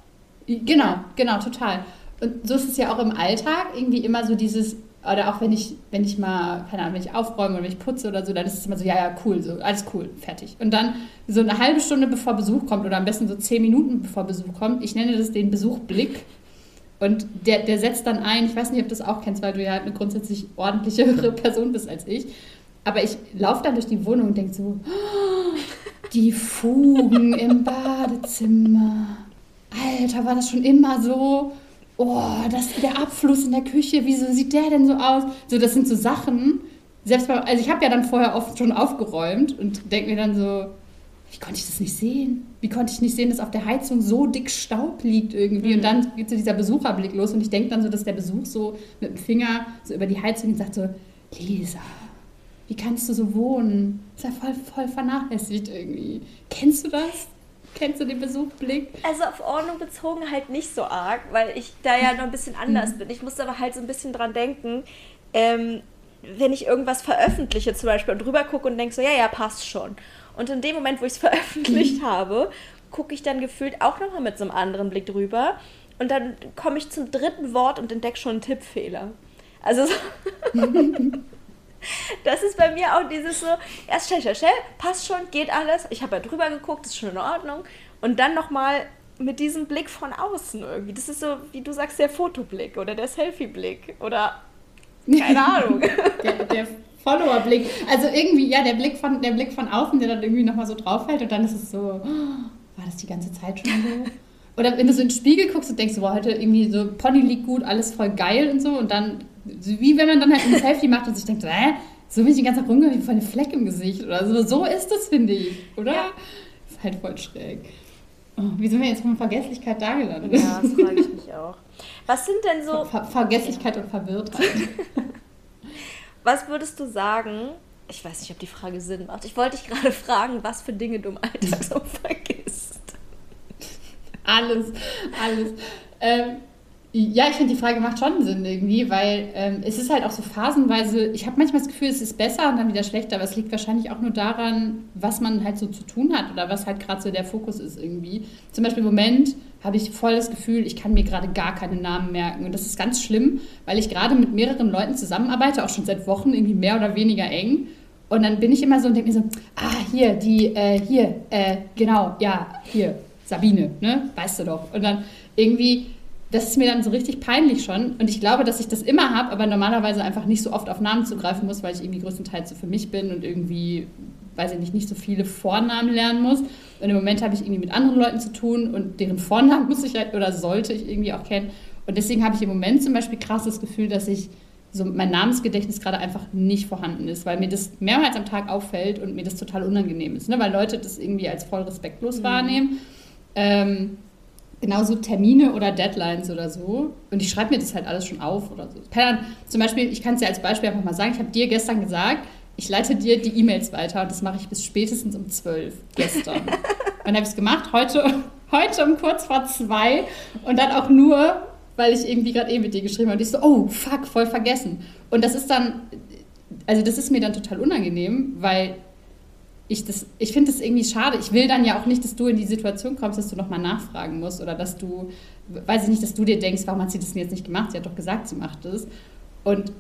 Genau, genau, total. Und so ist es ja auch im Alltag, irgendwie immer so dieses, oder auch wenn ich, wenn ich mal, keine Ahnung, wenn ich aufräume oder wenn ich putze oder so, dann ist es immer so, ja, ja, cool, so, alles cool, fertig. Und dann so eine halbe Stunde bevor Besuch kommt oder am besten so zehn Minuten bevor Besuch kommt, ich nenne das den Besuchblick. Und der, der setzt dann ein, ich weiß nicht, ob du das auch kennst, weil du ja eine grundsätzlich ordentlichere (laughs) Person bist als ich. Aber ich laufe dann durch die Wohnung und denke so, oh, die Fugen im Badezimmer. Alter, war das schon immer so? Oh, das, der Abfluss in der Küche, wieso sieht der denn so aus? So, das sind so Sachen. Selbst bei, also ich habe ja dann vorher oft schon aufgeräumt und denke mir dann so, wie konnte ich das nicht sehen? Wie konnte ich nicht sehen, dass auf der Heizung so dick Staub liegt irgendwie? Mhm. Und dann geht so dieser Besucherblick los und ich denke dann so, dass der Besuch so mit dem Finger so über die Heizung sagt so, Lisa, wie kannst du so wohnen? Ist ja voll, voll vernachlässigt irgendwie. Kennst du das? Kennst du den Besuchblick? Also auf Ordnung bezogen halt nicht so arg, weil ich da ja noch ein bisschen anders bin. Ich muss aber halt so ein bisschen dran denken, ähm, wenn ich irgendwas veröffentliche zum Beispiel und drüber gucke und denke so, ja, ja, passt schon. Und in dem Moment, wo ich es (laughs) veröffentlicht mhm. habe, gucke ich dann gefühlt auch nochmal mit so einem anderen Blick drüber. Und dann komme ich zum dritten Wort und entdecke schon einen Tippfehler. Also so (laughs) (laughs) Das ist bei mir auch dieses so, erst schnell, schnell, schnell, passt schon, geht alles. Ich habe ja drüber geguckt, ist schon in Ordnung. Und dann nochmal mit diesem Blick von außen irgendwie. Das ist so, wie du sagst, der Fotoblick oder der Selfie-Blick oder keine Ahnung. (laughs) der, der Follower-Blick. Also irgendwie, ja, der Blick von, der Blick von außen, der dann irgendwie nochmal so drauf fällt und dann ist es so, oh, war das die ganze Zeit schon so? Oder wenn du so in den Spiegel guckst und denkst, boah, heute irgendwie so Pony liegt gut, alles voll geil und so und dann wie wenn man dann halt ein Selfie macht und sich denkt, hä, so bin ich den ganzen Tag rumgegangen, wie voll eine Fleck im Gesicht oder so. So ist das, finde ich, oder? Ja. Ist halt voll schräg. Oh, wie sind wir jetzt von Vergesslichkeit da gelandet? Ja, das frage ich mich auch. Was sind denn so... Ver Vergesslichkeit und Verwirrtheit. (laughs) was würdest du sagen, ich weiß nicht, ob die Frage Sinn macht. Ich wollte dich gerade fragen, was für Dinge du im Alltag so vergisst. Alles, alles. Ähm, ja, ich finde, die Frage macht schon Sinn irgendwie, weil ähm, es ist halt auch so phasenweise, ich habe manchmal das Gefühl, es ist besser und dann wieder schlechter, aber es liegt wahrscheinlich auch nur daran, was man halt so zu tun hat oder was halt gerade so der Fokus ist irgendwie. Zum Beispiel im Moment habe ich voll das Gefühl, ich kann mir gerade gar keine Namen merken und das ist ganz schlimm, weil ich gerade mit mehreren Leuten zusammenarbeite, auch schon seit Wochen irgendwie mehr oder weniger eng. Und dann bin ich immer so und denke mir so, ah, hier, die, äh, hier, äh, genau, ja, hier, Sabine, ne, weißt du doch. Und dann irgendwie das ist mir dann so richtig peinlich schon. Und ich glaube, dass ich das immer habe, aber normalerweise einfach nicht so oft auf Namen zugreifen muss, weil ich irgendwie größtenteils so für mich bin und irgendwie, weiß ich nicht, nicht so viele Vornamen lernen muss. Und im Moment habe ich irgendwie mit anderen Leuten zu tun und deren Vornamen (laughs) muss ich halt oder sollte ich irgendwie auch kennen. Und deswegen habe ich im Moment zum Beispiel krass das Gefühl, dass ich so mein Namensgedächtnis gerade einfach nicht vorhanden ist, weil mir das mehrmals am Tag auffällt und mir das total unangenehm ist, ne? weil Leute das irgendwie als voll respektlos mhm. wahrnehmen. Ähm, genauso Termine oder Deadlines oder so. Und ich schreibe mir das halt alles schon auf oder so. Zum Beispiel, ich kann es dir als Beispiel einfach mal sagen, ich habe dir gestern gesagt, ich leite dir die E-Mails weiter und das mache ich bis spätestens um 12 gestern. (laughs) dann habe ich es gemacht, heute, heute um kurz vor zwei und dann auch nur, weil ich irgendwie gerade eh mit dir geschrieben habe und ich so, oh, fuck, voll vergessen. Und das ist dann, also das ist mir dann total unangenehm, weil ich das, ich finde das irgendwie schade. Ich will dann ja auch nicht, dass du in die Situation kommst, dass du nochmal nachfragen musst oder dass du, weiß ich nicht, dass du dir denkst, warum hat sie das denn jetzt nicht gemacht? Sie hat doch gesagt, sie macht es. Und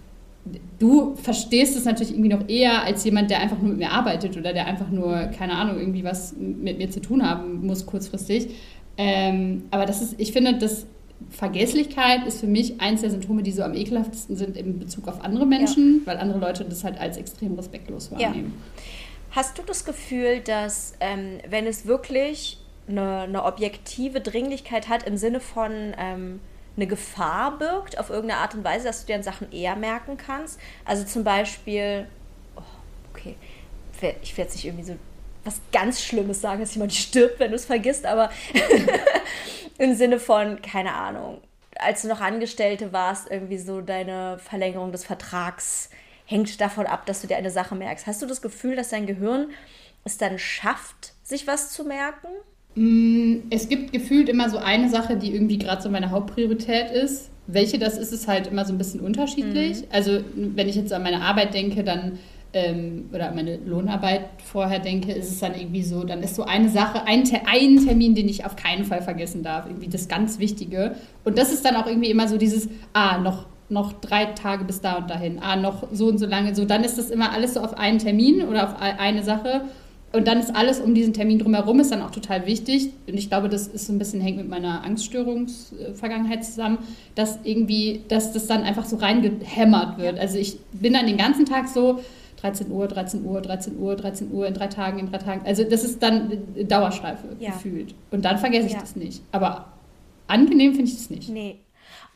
du verstehst es natürlich irgendwie noch eher als jemand, der einfach nur mit mir arbeitet oder der einfach nur, keine Ahnung, irgendwie was mit mir zu tun haben muss kurzfristig. Ähm, aber das ist, ich finde, dass Vergesslichkeit ist für mich eins der Symptome, die so am ekelhaftesten sind in Bezug auf andere Menschen, ja. weil andere Leute das halt als extrem respektlos wahrnehmen. Ja. Hast du das Gefühl, dass ähm, wenn es wirklich eine, eine, objektive Dringlichkeit hat im Sinne von ähm, eine Gefahr birgt auf irgendeine Art und Weise, dass du dir an Sachen eher merken kannst? Also zum Beispiel, oh, okay, ich werde jetzt nicht irgendwie so was ganz Schlimmes sagen, dass jemand (laughs) stirbt, wenn du es vergisst, aber (laughs) im Sinne von, keine Ahnung, als du noch Angestellte warst, irgendwie so deine Verlängerung des Vertrags hängt davon ab, dass du dir eine Sache merkst. Hast du das Gefühl, dass dein Gehirn es dann schafft, sich was zu merken? Mm, es gibt gefühlt immer so eine Sache, die irgendwie gerade so meine Hauptpriorität ist. Welche das ist, ist halt immer so ein bisschen unterschiedlich. Mhm. Also wenn ich jetzt an meine Arbeit denke, dann ähm, oder an meine Lohnarbeit vorher denke, ist es dann irgendwie so, dann ist so eine Sache, ein, ein Termin, den ich auf keinen Fall vergessen darf, irgendwie das ganz Wichtige. Und das ist dann auch irgendwie immer so dieses, ah, noch noch drei Tage bis da und dahin, ah, noch so und so lange, so, dann ist das immer alles so auf einen Termin oder auf eine Sache. Und dann ist alles um diesen Termin drumherum, ist dann auch total wichtig. Und ich glaube, das ist so ein bisschen hängt mit meiner Angststörungsvergangenheit zusammen, dass irgendwie, dass das dann einfach so reingehämmert wird. Also ich bin dann den ganzen Tag so, 13 Uhr, 13 Uhr, 13 Uhr, 13 Uhr, in drei Tagen, in drei Tagen. Also das ist dann Dauerschleife ja. gefühlt. Und dann vergesse ich ja. das nicht. Aber angenehm finde ich das nicht. Nee,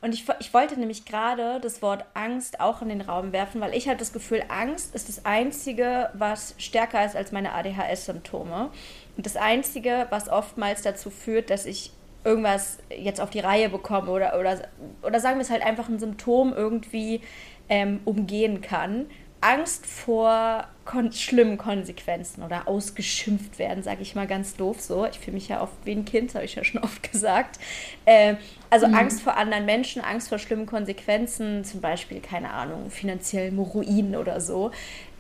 und ich, ich wollte nämlich gerade das Wort Angst auch in den Raum werfen, weil ich habe das Gefühl, Angst ist das Einzige, was stärker ist als meine ADHS-Symptome. Und das Einzige, was oftmals dazu führt, dass ich irgendwas jetzt auf die Reihe bekomme oder, oder, oder sagen wir es halt einfach ein Symptom irgendwie ähm, umgehen kann. Angst vor kon schlimmen Konsequenzen oder ausgeschimpft werden, sage ich mal ganz doof so. Ich fühle mich ja oft wie ein Kind, habe ich ja schon (laughs) oft gesagt. Äh, also mhm. Angst vor anderen Menschen, Angst vor schlimmen Konsequenzen, zum Beispiel, keine Ahnung, finanziellen Ruin oder so.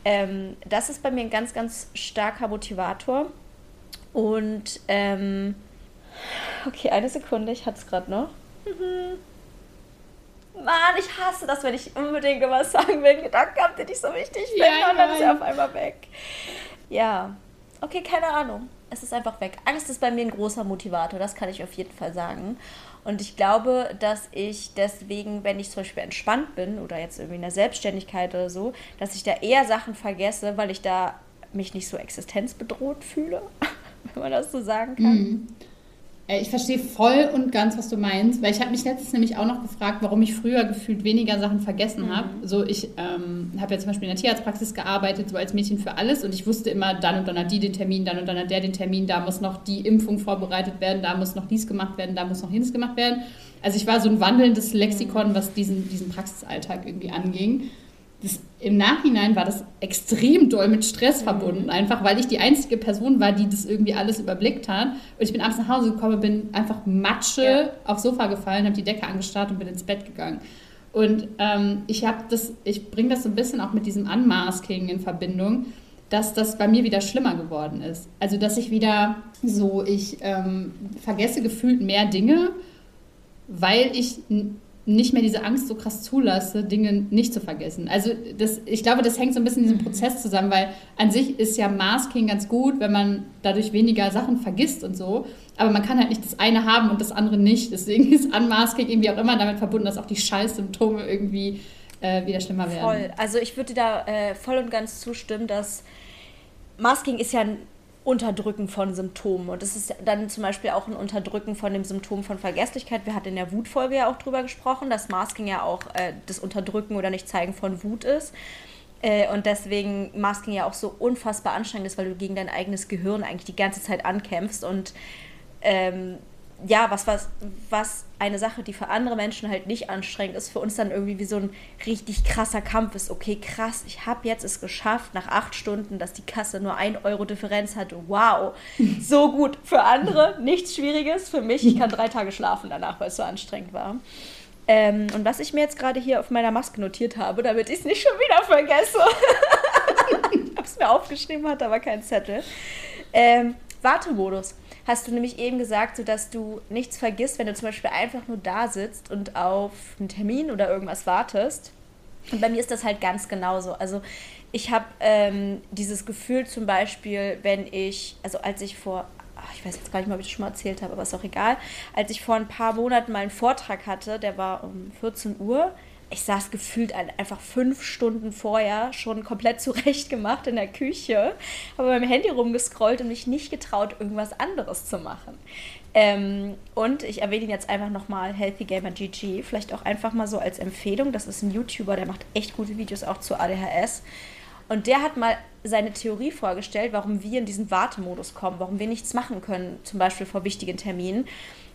Ähm, das ist bei mir ein ganz, ganz starker Motivator. Und ähm, okay, eine Sekunde, ich hatte es gerade noch. Mhm. Mann, ich hasse das, wenn ich unbedingt was sagen will. Gedanken habt, die nicht so wichtig finden ja, und dann ist er auf einmal weg. Ja, okay, keine Ahnung. Es ist einfach weg. Angst ist bei mir ein großer Motivator, das kann ich auf jeden Fall sagen. Und ich glaube, dass ich deswegen, wenn ich zum Beispiel entspannt bin oder jetzt irgendwie in der Selbstständigkeit oder so, dass ich da eher Sachen vergesse, weil ich da mich nicht so existenzbedroht fühle, (laughs) wenn man das so sagen kann. Mhm. Äh, ich verstehe voll und ganz, was du meinst, weil ich habe mich letztens nämlich auch noch gefragt, warum ich früher gefühlt weniger Sachen vergessen mhm. habe. So, ich ähm, habe ja zum Beispiel in der Tierarztpraxis gearbeitet, so als Mädchen für alles und ich wusste immer, dann und dann hat die den Termin, dann und dann hat der den Termin, da muss noch die Impfung vorbereitet werden, da muss noch dies gemacht werden, da muss noch jenes gemacht werden. Also ich war so ein wandelndes Lexikon, was diesen, diesen Praxisalltag irgendwie anging das, im Nachhinein war das extrem doll mit Stress verbunden, einfach weil ich die einzige Person war, die das irgendwie alles überblickt hat. Und ich bin abends nach Hause gekommen, bin einfach Matsche ja. aufs Sofa gefallen, habe die Decke angestarrt und bin ins Bett gegangen. Und ähm, ich habe das, ich bringe das so ein bisschen auch mit diesem Unmasking in Verbindung, dass das bei mir wieder schlimmer geworden ist. Also dass ich wieder so, ich ähm, vergesse gefühlt mehr Dinge, weil ich nicht mehr diese Angst so krass zulasse, Dinge nicht zu vergessen. Also das, ich glaube, das hängt so ein bisschen in diesem mhm. Prozess zusammen, weil an sich ist ja Masking ganz gut, wenn man dadurch weniger Sachen vergisst und so. Aber man kann halt nicht das eine haben und das andere nicht. Deswegen ist Unmasking irgendwie auch immer damit verbunden, dass auch die Scheißsymptome irgendwie äh, wieder schlimmer werden. Voll. Also ich würde da äh, voll und ganz zustimmen, dass Masking ist ja ein Unterdrücken von Symptomen. Und das ist dann zum Beispiel auch ein Unterdrücken von dem Symptom von Vergesslichkeit. Wir hatten in der Wutfolge ja auch drüber gesprochen, dass Masking ja auch äh, das Unterdrücken oder Nicht-Zeigen von Wut ist. Äh, und deswegen Masking ja auch so unfassbar anstrengend ist, weil du gegen dein eigenes Gehirn eigentlich die ganze Zeit ankämpfst und ähm, ja, was, was, was eine Sache, die für andere Menschen halt nicht anstrengend ist, für uns dann irgendwie wie so ein richtig krasser Kampf ist. Okay, krass, ich habe jetzt es geschafft, nach acht Stunden, dass die Kasse nur ein Euro Differenz hat. Wow, (laughs) so gut. Für andere nichts Schwieriges. Für mich, ich kann drei Tage schlafen danach, weil es so anstrengend war. Ähm, und was ich mir jetzt gerade hier auf meiner Maske notiert habe, damit ich es nicht schon wieder vergesse. (laughs) es mir aufgeschrieben, hatte aber keinen Zettel. Ähm, Wartemodus. Hast du nämlich eben gesagt, so dass du nichts vergisst, wenn du zum Beispiel einfach nur da sitzt und auf einen Termin oder irgendwas wartest. Und bei mir ist das halt ganz genauso. Also ich habe ähm, dieses Gefühl zum Beispiel, wenn ich, also als ich vor, ach, ich weiß jetzt gar nicht mal, ob ich das schon mal erzählt habe, aber ist auch egal, als ich vor ein paar Monaten mal einen Vortrag hatte, der war um 14 Uhr, ich saß gefühlt einfach fünf Stunden vorher schon komplett zurecht gemacht in der Küche, habe beim Handy rumgescrollt und mich nicht getraut, irgendwas anderes zu machen. Ähm, und ich erwähne ihn jetzt einfach nochmal, Healthy Gamer GG, vielleicht auch einfach mal so als Empfehlung. Das ist ein YouTuber, der macht echt gute Videos auch zu ADHS. Und der hat mal seine Theorie vorgestellt, warum wir in diesen Wartemodus kommen, warum wir nichts machen können, zum Beispiel vor wichtigen Terminen.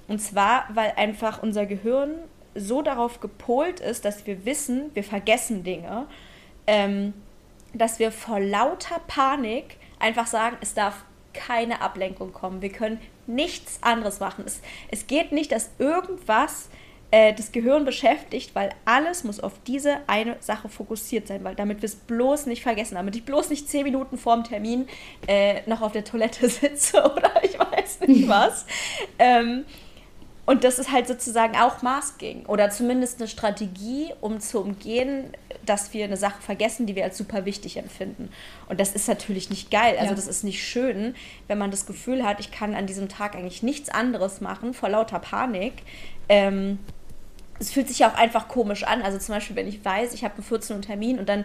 Und zwar, weil einfach unser Gehirn so darauf gepolt ist, dass wir wissen, wir vergessen Dinge, ähm, dass wir vor lauter Panik einfach sagen, es darf keine Ablenkung kommen. Wir können nichts anderes machen. Es, es geht nicht, dass irgendwas äh, das Gehirn beschäftigt, weil alles muss auf diese eine Sache fokussiert sein, weil damit wir es bloß nicht vergessen, damit ich bloß nicht zehn Minuten vorm Termin äh, noch auf der Toilette (laughs) sitze oder ich weiß nicht (laughs) was. ähm, und das ist halt sozusagen auch Masking oder zumindest eine Strategie, um zu umgehen, dass wir eine Sache vergessen, die wir als super wichtig empfinden. Und das ist natürlich nicht geil. Also ja. das ist nicht schön, wenn man das Gefühl hat, ich kann an diesem Tag eigentlich nichts anderes machen vor lauter Panik. Ähm, es fühlt sich ja auch einfach komisch an. Also zum Beispiel, wenn ich weiß, ich habe einen 14 Uhr Termin und dann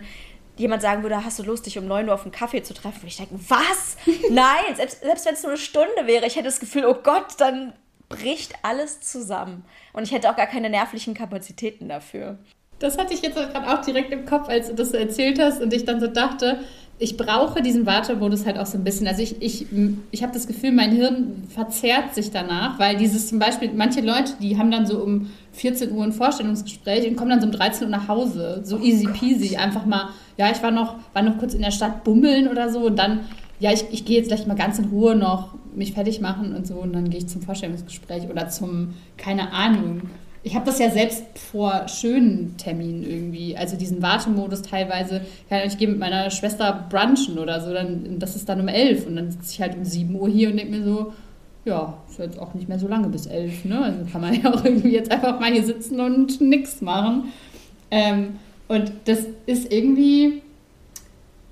jemand sagen würde, hast du Lust, dich um 9 Uhr auf einen Kaffee zu treffen? Und ich denke, was? (laughs) Nein, selbst, selbst wenn es nur eine Stunde wäre, ich hätte das Gefühl, oh Gott, dann bricht alles zusammen. Und ich hätte auch gar keine nervlichen Kapazitäten dafür. Das hatte ich jetzt gerade auch direkt im Kopf, als du das so erzählt hast und ich dann so dachte, ich brauche diesen Wartemodus halt auch so ein bisschen. Also ich, ich, ich habe das Gefühl, mein Hirn verzerrt sich danach, weil dieses zum Beispiel, manche Leute, die haben dann so um 14 Uhr ein Vorstellungsgespräch und kommen dann so um 13 Uhr nach Hause. So oh easy peasy. Gott. Einfach mal, ja, ich war noch, war noch kurz in der Stadt bummeln oder so und dann, ja, ich, ich gehe jetzt gleich mal ganz in Ruhe noch mich fertig machen und so und dann gehe ich zum Vorstellungsgespräch oder zum, keine Ahnung. Ich habe das ja selbst vor schönen Terminen irgendwie, also diesen Wartemodus teilweise. Ich gehe mit meiner Schwester brunchen oder so, dann, das ist dann um elf und dann sitze ich halt um 7 Uhr hier und denke mir so, ja, ist jetzt auch nicht mehr so lange bis elf, ne? Also kann man (laughs) ja auch irgendwie jetzt einfach mal hier sitzen und nichts machen. Ähm, und das ist irgendwie,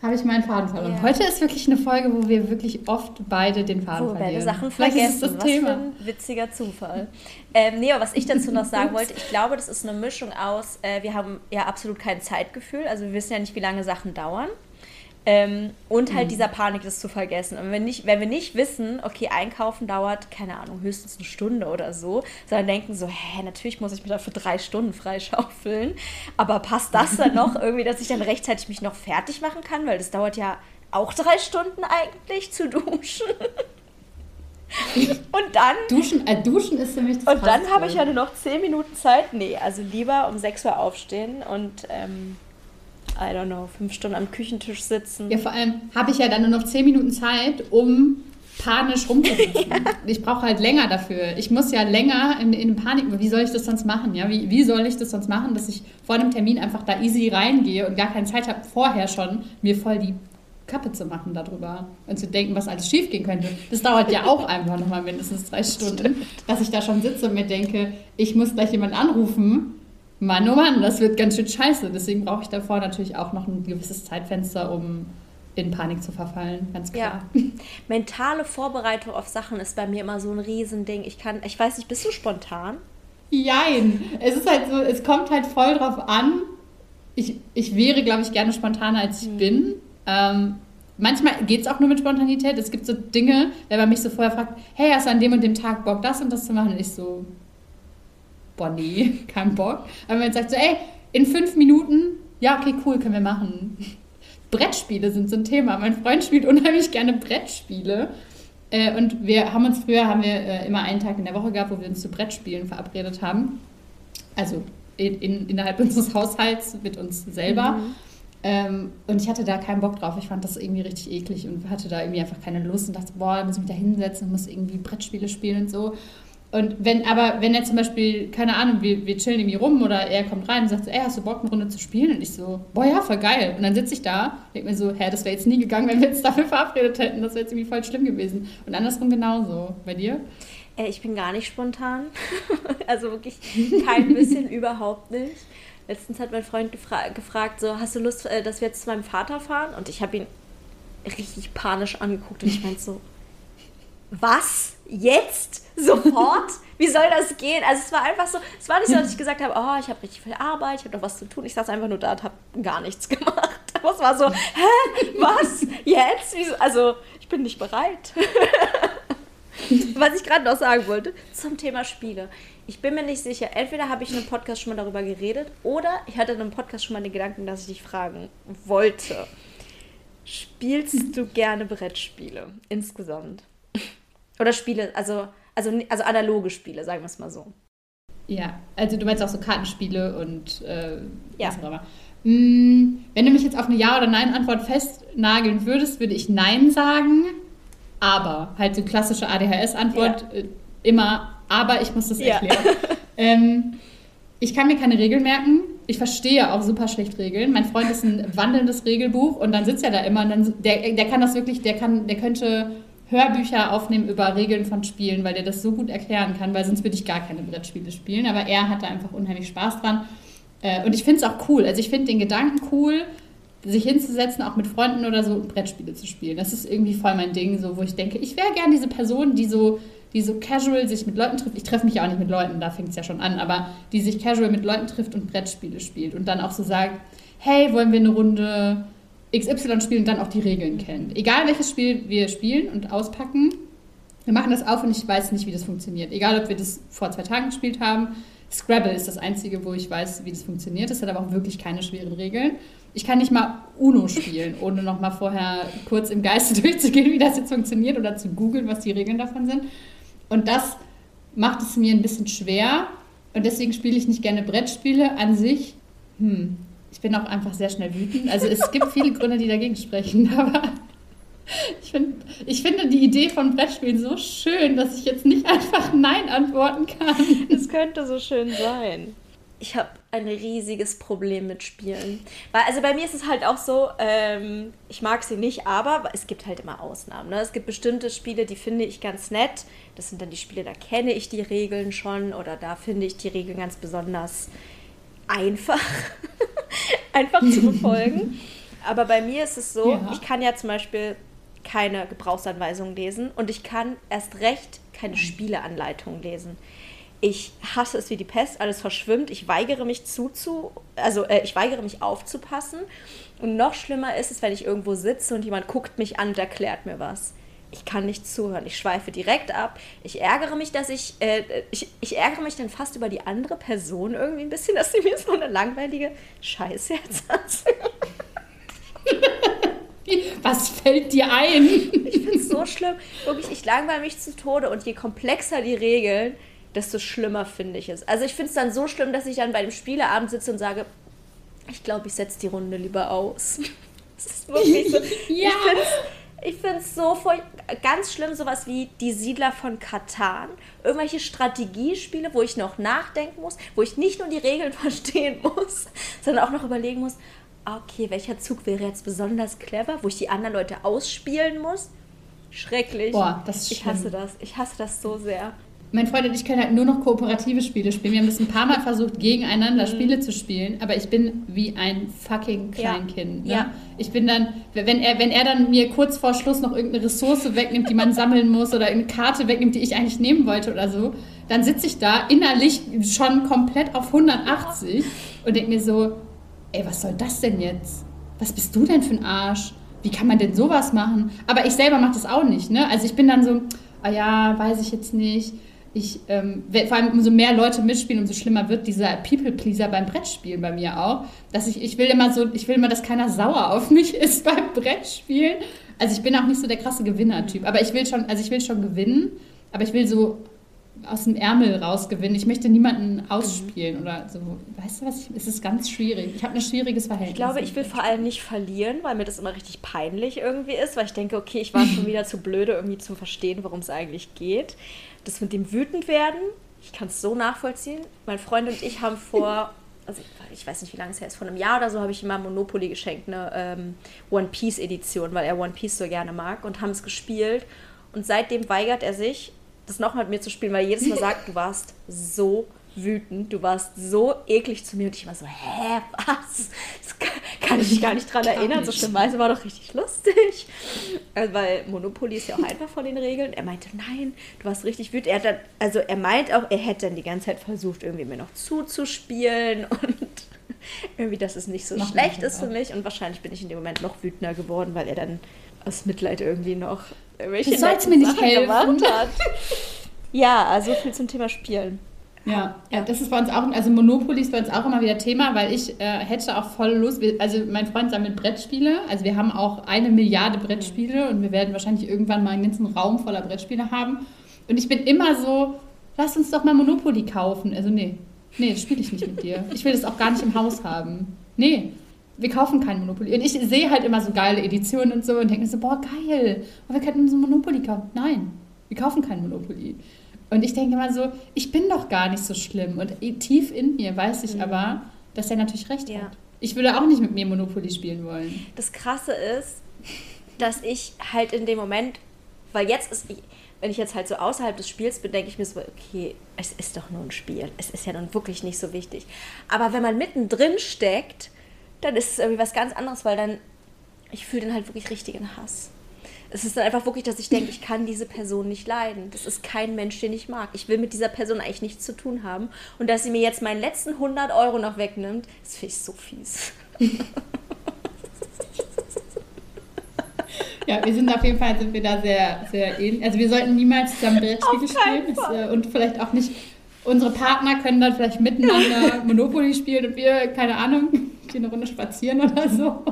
habe ich meinen Faden verloren. Ja. Heute ist wirklich eine Folge, wo wir wirklich oft beide den Faden wo verlieren. Beide Sachen Vielleicht vergessen. Ist das was Thema. für ein witziger Zufall. ähm, nee, aber was ich dazu noch sagen (laughs) wollte, ich glaube, das ist eine Mischung aus, äh, wir haben ja absolut kein Zeitgefühl, also wir wissen ja nicht, wie lange Sachen dauern. Ähm, und halt mhm. dieser Panik, das zu vergessen. Und wenn, nicht, wenn wir nicht wissen, okay, einkaufen dauert, keine Ahnung, höchstens eine Stunde oder so, sondern denken so, hä, natürlich muss ich mich dafür drei Stunden freischaufeln, aber passt das dann noch (laughs) irgendwie, dass ich dann rechtzeitig mich noch fertig machen kann? Weil das dauert ja auch drei Stunden eigentlich zu duschen. (laughs) und dann. Duschen, äh, duschen ist für mich das Und dann habe ich ja nur noch zehn Minuten Zeit. Nee, also lieber um 6 Uhr aufstehen und. Ähm, I don't know, fünf Stunden am Küchentisch sitzen. Ja, vor allem habe ich ja dann nur noch zehn Minuten Zeit, um panisch rumzusitzen. (laughs) ja. Ich brauche halt länger dafür. Ich muss ja länger in, in Panik. Wie soll ich das sonst machen? Ja? Wie, wie soll ich das sonst machen, dass ich vor einem Termin einfach da easy reingehe und gar keine Zeit habe, vorher schon mir voll die Kappe zu machen darüber und zu denken, was alles schiefgehen könnte. Das dauert ja auch einfach nochmal mindestens drei Stunden, (laughs) dass ich da schon sitze und mir denke, ich muss gleich jemanden anrufen Mann, oh Mann, das wird ganz schön scheiße. Deswegen brauche ich davor natürlich auch noch ein gewisses Zeitfenster, um in Panik zu verfallen, ganz klar. Ja. (laughs) Mentale Vorbereitung auf Sachen ist bei mir immer so ein Riesending. Ich kann, ich weiß nicht, bist du spontan? Jein. Es ist halt so, es kommt halt voll drauf an. Ich, ich wäre, glaube ich, gerne spontaner, als ich hm. bin. Ähm, manchmal geht es auch nur mit Spontanität. Es gibt so Dinge, wenn man mich so vorher fragt, hey, hast du an dem und dem Tag Bock, das und das zu machen? Und ich so, boah, nee, (laughs) kein Bock. Aber wenn man jetzt sagt so, ey, in fünf Minuten, ja, okay, cool, können wir machen. (laughs) Brettspiele sind so ein Thema. Mein Freund spielt unheimlich gerne Brettspiele. Äh, und wir haben uns früher, haben wir äh, immer einen Tag in der Woche gehabt, wo wir uns zu Brettspielen verabredet haben. Also in, in, innerhalb (laughs) unseres Haushalts mit uns selber. Mhm. Ähm, und ich hatte da keinen Bock drauf. Ich fand das irgendwie richtig eklig und hatte da irgendwie einfach keine Lust und dachte, boah, muss ich mich da hinsetzen und muss irgendwie Brettspiele spielen und so. Und wenn, aber wenn er zum Beispiel, keine Ahnung, wir, wir chillen irgendwie rum oder er kommt rein und sagt so, ey, hast du Bock, eine Runde zu spielen? Und ich so, boah, ja, voll geil. Und dann sitze ich da, denke mir so, hä, das wäre jetzt nie gegangen, wenn wir uns dafür verabredet hätten. Das wäre jetzt irgendwie voll schlimm gewesen. Und andersrum genauso. Bei dir? Äh, ich bin gar nicht spontan. (laughs) also wirklich kein bisschen, (laughs) überhaupt nicht. Letztens hat mein Freund gefra gefragt, so, hast du Lust, äh, dass wir jetzt zu meinem Vater fahren? Und ich habe ihn richtig panisch angeguckt und ich meinte so, was? Jetzt? Sofort? (laughs) Wie soll das gehen? Also es war einfach so, es war nicht so, dass ich gesagt habe, oh, ich habe richtig viel Arbeit, ich habe noch was zu tun. Ich saß einfach nur da und habe gar nichts (laughs) gemacht. Aber es war so, hä, was? Jetzt? Wieso? Also ich bin nicht bereit. (laughs) was ich gerade noch sagen wollte zum Thema Spiele. Ich bin mir nicht sicher, entweder habe ich in einem Podcast schon mal darüber geredet oder ich hatte in einem Podcast schon mal den Gedanken, dass ich dich fragen wollte. Spielst du gerne Brettspiele insgesamt? Oder Spiele, also, also, also analoge Spiele, sagen wir es mal so. Ja, also du meinst auch so Kartenspiele und äh, ja. was auch immer. Hm, wenn du mich jetzt auf eine Ja- oder Nein-Antwort festnageln würdest, würde ich Nein sagen. Aber, halt so klassische ADHS-Antwort, ja. äh, immer, aber ich muss das erklären. Ja. (laughs) ähm, ich kann mir keine Regeln merken. Ich verstehe auch super schlecht Regeln. Mein Freund ist ein wandelndes Regelbuch und dann sitzt er da immer und dann, der, der kann das wirklich, der kann, der könnte Hörbücher aufnehmen über Regeln von Spielen, weil der das so gut erklären kann, weil sonst würde ich gar keine Brettspiele spielen. Aber er hat da einfach unheimlich Spaß dran. Äh, und ich finde es auch cool. Also ich finde den Gedanken cool, sich hinzusetzen, auch mit Freunden oder so, Brettspiele zu spielen. Das ist irgendwie voll mein Ding, so wo ich denke, ich wäre gern diese Person, die so, die so casual sich mit Leuten trifft. Ich treffe mich ja auch nicht mit Leuten, da fängt es ja schon an, aber die sich casual mit Leuten trifft und Brettspiele spielt und dann auch so sagt, hey, wollen wir eine Runde XY spielen und dann auch die Regeln kennt. Egal welches Spiel wir spielen und auspacken, wir machen das auf und ich weiß nicht, wie das funktioniert. Egal, ob wir das vor zwei Tagen gespielt haben. Scrabble ist das einzige, wo ich weiß, wie das funktioniert. Das hat aber auch wirklich keine schweren Regeln. Ich kann nicht mal Uno spielen, ohne noch mal vorher kurz im Geiste (laughs) durchzugehen, wie das jetzt funktioniert oder zu googeln, was die Regeln davon sind. Und das macht es mir ein bisschen schwer. Und deswegen spiele ich nicht gerne Brettspiele an sich. Hm, ich bin auch einfach sehr schnell wütend. Also es gibt viele (laughs) Gründe, die dagegen sprechen, aber ich, find, ich finde die Idee von Brettspielen so schön, dass ich jetzt nicht einfach Nein antworten kann. Es könnte so schön sein. Ich habe ein riesiges Problem mit Spielen. Weil, also bei mir ist es halt auch so, ähm, ich mag sie nicht, aber es gibt halt immer Ausnahmen. Ne? Es gibt bestimmte Spiele, die finde ich ganz nett. Das sind dann die Spiele, da kenne ich die Regeln schon oder da finde ich die Regeln ganz besonders einfach, (laughs) einfach zu befolgen. Aber bei mir ist es so, ja. ich kann ja zum Beispiel keine Gebrauchsanweisungen lesen und ich kann erst recht keine Spieleanleitung lesen. Ich hasse es wie die Pest, alles verschwimmt. Ich weigere mich zuzu, also äh, ich weigere mich aufzupassen. Und noch schlimmer ist es, wenn ich irgendwo sitze und jemand guckt mich an und erklärt mir was ich kann nicht zuhören. Ich schweife direkt ab. Ich ärgere mich, dass ich, äh, ich, ich ärgere mich dann fast über die andere Person irgendwie ein bisschen, dass sie mir so eine langweilige Scheiße erzählt. (laughs) Was fällt dir ein? Ich finde es so schlimm. Wirklich, ich langweile mich zu Tode und je komplexer die Regeln, desto schlimmer finde ich es. Also ich finde es dann so schlimm, dass ich dann bei dem Spieleabend sitze und sage, ich glaube, ich setze die Runde lieber aus. (laughs) Das ist wirklich so. (laughs) ja. Ich finde ich finde es so voll, ganz schlimm, sowas wie die Siedler von Katan. Irgendwelche Strategiespiele, wo ich noch nachdenken muss, wo ich nicht nur die Regeln (laughs) verstehen muss, sondern auch noch überlegen muss, okay, welcher Zug wäre jetzt besonders clever, wo ich die anderen Leute ausspielen muss. Schrecklich. Boah, das ist Ich hasse das. Ich hasse das so sehr mein Freund und ich können halt nur noch kooperative Spiele spielen. Wir haben das ein paar Mal versucht, gegeneinander mhm. Spiele zu spielen, aber ich bin wie ein fucking Kleinkind. Ja. Ne? ja. Ich bin dann, wenn er, wenn er dann mir kurz vor Schluss noch irgendeine Ressource wegnimmt, die man sammeln muss, oder eine Karte wegnimmt, die ich eigentlich nehmen wollte oder so, dann sitze ich da innerlich schon komplett auf 180 und denke mir so, ey, was soll das denn jetzt? Was bist du denn für ein Arsch? Wie kann man denn sowas machen? Aber ich selber mache das auch nicht, ne? Also ich bin dann so, ah ja, weiß ich jetzt nicht ich, ähm, vor allem umso mehr Leute mitspielen, umso schlimmer wird dieser People-Pleaser beim Brettspielen bei mir auch. Dass ich, ich will immer so, ich will immer, dass keiner sauer auf mich (laughs) ist beim Brettspielen. Also ich bin auch nicht so der krasse Gewinner-Typ. Aber ich will schon, also ich will schon gewinnen, aber ich will so aus dem Ärmel rausgewinnen. Ich möchte niemanden ausspielen mhm. oder so. Weißt du was? Ich, es ist ganz schwierig. Ich habe ein schwieriges Verhältnis. Ich glaube, ich will vor allem nicht verlieren, weil mir das immer richtig peinlich irgendwie ist, weil ich denke, okay, ich war schon (laughs) wieder zu blöde, irgendwie zu verstehen, worum es eigentlich geht. Das mit dem wütend werden, ich kann es so nachvollziehen. Mein Freund und ich haben vor, (laughs) also ich weiß nicht, wie lange es her ist, vor einem Jahr oder so habe ich ihm mal Monopoly geschenkt, eine ähm, One Piece Edition, weil er One Piece so gerne mag und haben es gespielt. Und seitdem weigert er sich, das nochmal mit mir zu spielen, weil er jedes Mal (laughs) sagt, du warst so wütend, du warst so eklig zu mir und ich war so, hä, was? Das kann ich mich gar nicht dran erinnern, so schlimm war es, war doch richtig lustig. Also, weil Monopoly ist ja auch einfach von den Regeln. Er meinte, nein, du warst richtig wütend. Er hat dann, also er meint auch, er hätte dann die ganze Zeit versucht, irgendwie mir noch zuzuspielen (laughs) und irgendwie, dass es nicht so Mach schlecht ist für mich und wahrscheinlich bin ich in dem Moment noch wütender geworden, weil er dann aus Mitleid irgendwie noch irgendwelche du mir nicht helfen. gemacht hat. (laughs) ja, also viel zum Thema Spielen. Ja, ja, das ist bei uns auch, also Monopoly ist bei uns auch immer wieder Thema, weil ich äh, hätte auch voll Lust, also mein Freund sammelt Brettspiele, also wir haben auch eine Milliarde Brettspiele und wir werden wahrscheinlich irgendwann mal einen ganzen Raum voller Brettspiele haben. Und ich bin immer so, lass uns doch mal Monopoly kaufen. Also nee, nee, das spiele ich nicht mit dir. Ich will das auch gar nicht im Haus haben. Nee, wir kaufen kein Monopoly. Und ich sehe halt immer so geile Editionen und so und denke mir so, boah, geil, aber wir könnten so ein Monopoly kaufen. Nein, wir kaufen kein Monopoly. Und ich denke mal so, ich bin doch gar nicht so schlimm. Und tief in mir weiß ich mhm. aber, dass er natürlich recht ja. hat. Ich würde auch nicht mit mir Monopoly spielen wollen. Das Krasse ist, dass ich halt in dem Moment, weil jetzt ist, wenn ich jetzt halt so außerhalb des Spiels bin, denke ich mir so, okay, es ist doch nur ein Spiel. Es ist ja nun wirklich nicht so wichtig. Aber wenn man mittendrin steckt, dann ist es irgendwie was ganz anderes, weil dann, ich fühle dann halt wirklich richtigen Hass es ist dann einfach wirklich, dass ich denke, ich kann diese Person nicht leiden. Das ist kein Mensch, den ich mag. Ich will mit dieser Person eigentlich nichts zu tun haben. Und dass sie mir jetzt meinen letzten 100 Euro noch wegnimmt, das finde ich so fies. (laughs) Ja, wir sind auf jeden Fall sind wir da sehr, sehr ähnlich. Also wir sollten niemals zusammen Brettspiele spielen das, äh, und vielleicht auch nicht. Unsere Partner können dann vielleicht miteinander (laughs) Monopoly spielen und wir, keine Ahnung, gehen eine Runde spazieren oder so.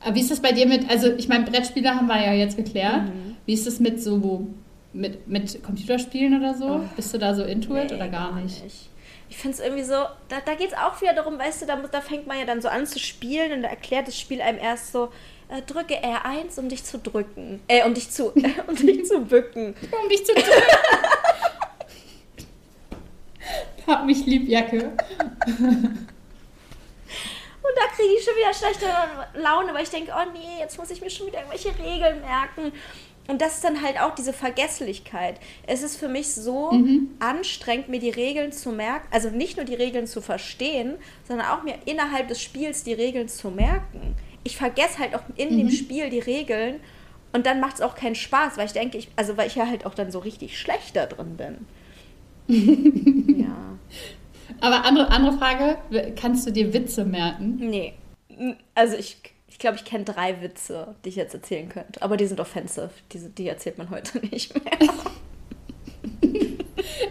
Aber wie ist das bei dir mit, also ich meine, Brettspiele haben wir ja jetzt geklärt. Mhm. Wie ist das mit so, mit, mit Computerspielen oder so? Oh. Bist du da so into nee, it oder gar nicht? nicht. Ich finde es irgendwie so, da, da geht es auch wieder darum, weißt du, da, da fängt man ja dann so an zu spielen und da erklärt das Spiel einem erst so, äh, drücke R1, um dich zu drücken. Äh, um dich zu, äh, (laughs) um (laughs) dich zu bücken. um dich zu drücken. (laughs) Hab mich lieb, Jacke. Und da kriege ich schon wieder schlechte Laune, weil ich denke, oh nee, jetzt muss ich mir schon wieder irgendwelche Regeln merken. Und das ist dann halt auch diese Vergesslichkeit. Es ist für mich so mhm. anstrengend, mir die Regeln zu merken, also nicht nur die Regeln zu verstehen, sondern auch mir innerhalb des Spiels die Regeln zu merken. Ich vergesse halt auch in mhm. dem Spiel die Regeln und dann macht es auch keinen Spaß, weil ich denke, ich, also weil ich ja halt auch dann so richtig schlecht da drin bin. (laughs) ja. Aber andere, andere Frage, kannst du dir Witze merken? Nee. Also ich, ich glaube, ich kenne drei Witze, die ich jetzt erzählen könnte. Aber die sind offensive. Die, die erzählt man heute (laughs) nicht mehr. (laughs)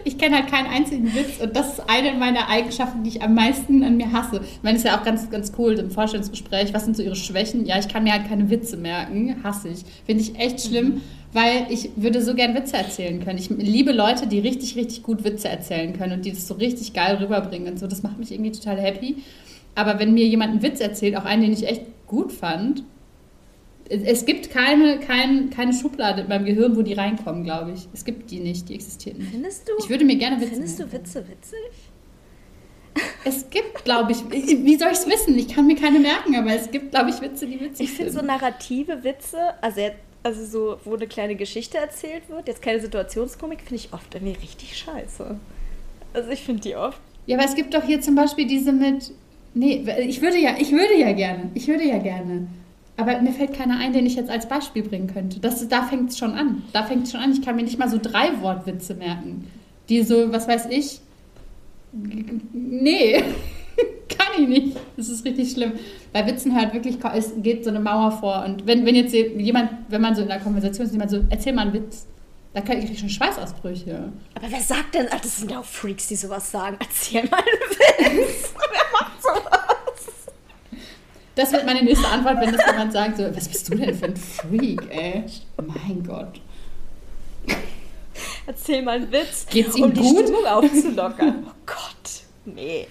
ich kenne halt keinen einzigen Witz und das ist eine meiner Eigenschaften, die ich am meisten an mir hasse. Ich meine, es ist ja auch ganz, ganz cool im Vorstellungsgespräch. Was sind so ihre Schwächen? Ja, ich kann mir halt keine Witze merken. Hasse ich. Finde ich echt schlimm. Mhm weil ich würde so gern Witze erzählen können. Ich liebe Leute, die richtig, richtig gut Witze erzählen können und die das so richtig geil rüberbringen und so. Das macht mich irgendwie total happy. Aber wenn mir jemand einen Witz erzählt, auch einen, den ich echt gut fand, es gibt keine, kein, keine Schublade in meinem Gehirn, wo die reinkommen, glaube ich. Es gibt die nicht, die existieren nicht. Findest du? Ich würde mir gerne Witze Findest du Witze witzig? Es gibt, glaube ich, wie soll ich es wissen? Ich kann mir keine merken, aber es gibt, glaube ich, Witze, die witzig sind. Ich finde so narrative Witze, also also so, wo eine kleine Geschichte erzählt wird, jetzt keine Situationskomik, finde ich oft irgendwie richtig scheiße. Also ich finde die oft. Ja, aber es gibt doch hier zum Beispiel diese mit. Nee, ich würde ja, ich würde ja gerne. Ich würde ja gerne. Aber mir fällt keiner ein, den ich jetzt als Beispiel bringen könnte. Das, da fängt es schon an. Da fängt es schon an. Ich kann mir nicht mal so drei Wortwitze merken. Die so, was weiß ich. Nee. (laughs) kann ich nicht. Das ist richtig schlimm. Bei Witzen halt wirklich, es geht so eine Mauer vor. Und wenn, wenn jetzt jemand, wenn man so in einer Konversation ist, jemand so, erzähl mal einen Witz, da kriege ich schon Schweißausbrüche. Aber wer sagt denn, das sind auch Freaks, die sowas sagen, erzähl mal einen Witz. (laughs) wer macht sowas? Das wird meine nächste Antwort, wenn das jemand sagt, so, was bist du denn für ein Freak, ey? Mein Gott. Erzähl mal einen Witz, Geht's ihm um gut? die Stimmung aufzulockern. Oh Gott, nee.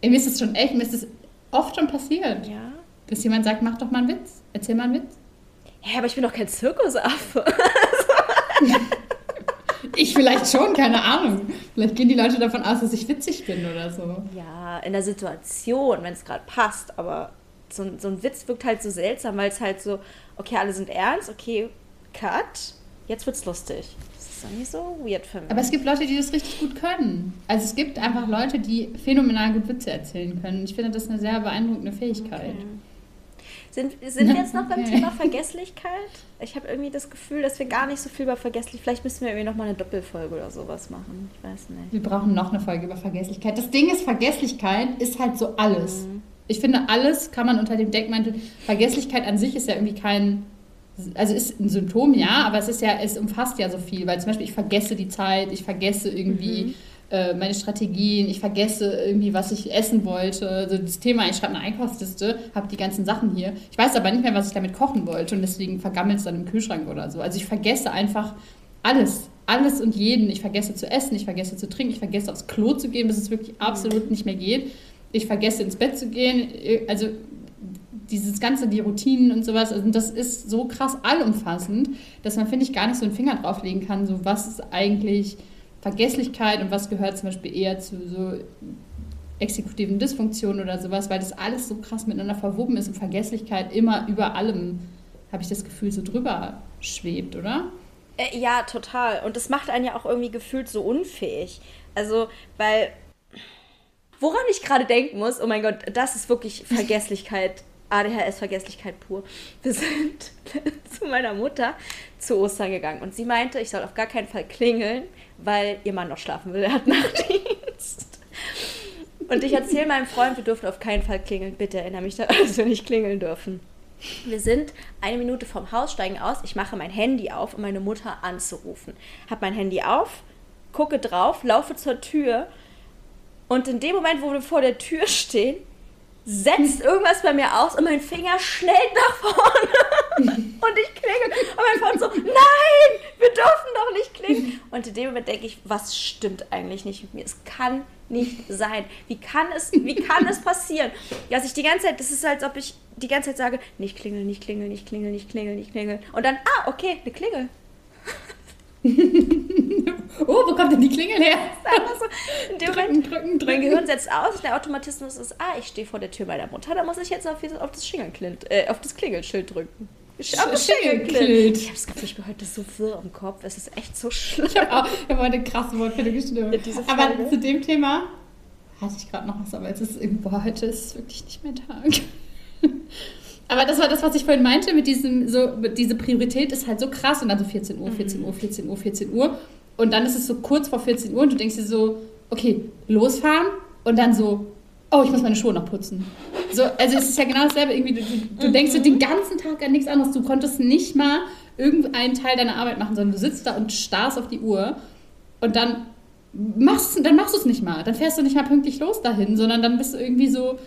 Ey, mir ist das schon echt, mir ist das oft schon passiert. Ja. Dass jemand sagt, mach doch mal einen Witz. Erzähl mal einen Witz. Ja, aber ich bin doch kein Zirkusaffe. (laughs) Ich vielleicht schon, keine Ahnung. Vielleicht gehen die Leute davon aus, dass ich witzig bin oder so. Ja, in der Situation, wenn es gerade passt, aber so, so ein Witz wirkt halt so seltsam, weil es halt so, okay, alle sind ernst, okay, cut, jetzt wird's lustig. Das ist irgendwie so weird für mich. Aber es gibt Leute, die das richtig gut können. Also es gibt einfach Leute, die phänomenal gut Witze erzählen können. Ich finde das eine sehr beeindruckende Fähigkeit. Okay. Sind, sind wir jetzt noch okay. beim Thema Vergesslichkeit? Ich habe irgendwie das Gefühl, dass wir gar nicht so viel über Vergesslichkeit. Vielleicht müssen wir irgendwie noch mal eine Doppelfolge oder sowas machen. Ich weiß nicht. Wir brauchen noch eine Folge über Vergesslichkeit. Das Ding ist, Vergesslichkeit ist halt so alles. Mhm. Ich finde, alles kann man unter dem Deckmantel. Vergesslichkeit an sich ist ja irgendwie kein. Also ist ein Symptom, ja, aber es ist ja, es umfasst ja so viel, weil zum Beispiel ich vergesse die Zeit, ich vergesse irgendwie. Mhm äh, meine Strategien, ich vergesse irgendwie, was ich essen wollte. Also das Thema, ich schreibe eine Einkaufsliste, habe die ganzen Sachen hier. Ich weiß aber nicht mehr, was ich damit kochen wollte und deswegen vergammelt es dann im Kühlschrank oder so. Also ich vergesse einfach alles, alles und jeden. Ich vergesse zu essen, ich vergesse zu trinken, ich vergesse aufs Klo zu gehen, bis es wirklich absolut nicht mehr geht. Ich vergesse ins Bett zu gehen. Also dieses ganze, die Routinen und sowas, also das ist so krass allumfassend, dass man, finde ich, gar nicht so einen Finger drauflegen kann, so was ist eigentlich Vergesslichkeit und was gehört zum Beispiel eher zu so exekutiven Dysfunktionen oder sowas, weil das alles so krass miteinander verwoben ist und Vergesslichkeit immer über allem, habe ich das Gefühl, so drüber schwebt, oder? Äh, ja, total. Und das macht einen ja auch irgendwie gefühlt so unfähig. Also, weil woran ich gerade denken muss, oh mein Gott, das ist wirklich Vergesslichkeit, (laughs) ADHS-Vergesslichkeit pur. Wir sind (laughs) zu meiner Mutter zu Ostern gegangen und sie meinte, ich soll auf gar keinen Fall klingeln, weil ihr Mann noch schlafen will. Er hat (laughs) Nachtdienst. Und ich erzähle meinem Freund, wir dürfen auf keinen Fall klingeln. Bitte erinnere mich daran, dass wir nicht klingeln dürfen. Wir sind eine Minute vom Haus, steigen aus. Ich mache mein Handy auf, um meine Mutter anzurufen. Hab mein Handy auf, gucke drauf, laufe zur Tür. Und in dem Moment, wo wir vor der Tür stehen, setzt irgendwas bei mir aus und mein Finger schnellt nach vorne (laughs) und ich klingel und mein Freund so, nein, wir dürfen doch nicht klingeln. Und in dem Moment denke ich, was stimmt eigentlich nicht mit mir? Es kann nicht sein. Wie kann es, wie kann es passieren? Dass ich die ganze Zeit, das ist, als ob ich die ganze Zeit sage, nicht klingeln, nicht klingeln, nicht klingeln, nicht klingeln, nicht klingeln. Und dann, ah, okay, eine Klingel. (laughs) oh, wo kommt denn die Klingel her? (laughs) So, drücken, drücken, drücken. Mein Gehirn setzt aus, der Automatismus ist, ah, ich stehe vor der Tür meiner Mutter, da muss ich jetzt auf, auf, das, äh, auf das Klingelschild drücken. Ich habe das Schingelklilt. Ich habe das Gefühl, ich bin heute so wirr im Kopf. Es ist echt so schlimm. Ich habe hab heute eine krasse Wortfindungsstörung. Ja, aber zu dem Thema hatte ich gerade noch was, aber jetzt ist irgendwo heute ist wirklich nicht mehr Tag. Aber das war das, was ich vorhin meinte, mit diesem, so, diese Priorität ist halt so krass und dann so 14 Uhr, 14 Uhr, 14 Uhr, 14 Uhr. Und dann ist es so kurz vor 14 Uhr und du denkst dir so, okay, losfahren und dann so, oh, ich muss meine Schuhe noch putzen. So, also es ist ja genau dasselbe. Irgendwie, du, du mhm. denkst dir den ganzen Tag an nichts anderes. Du konntest nicht mal irgendeinen Teil deiner Arbeit machen, sondern du sitzt da und starrst auf die Uhr und dann machst, dann machst du es nicht mal. Dann fährst du nicht mal pünktlich los dahin, sondern dann bist du irgendwie so,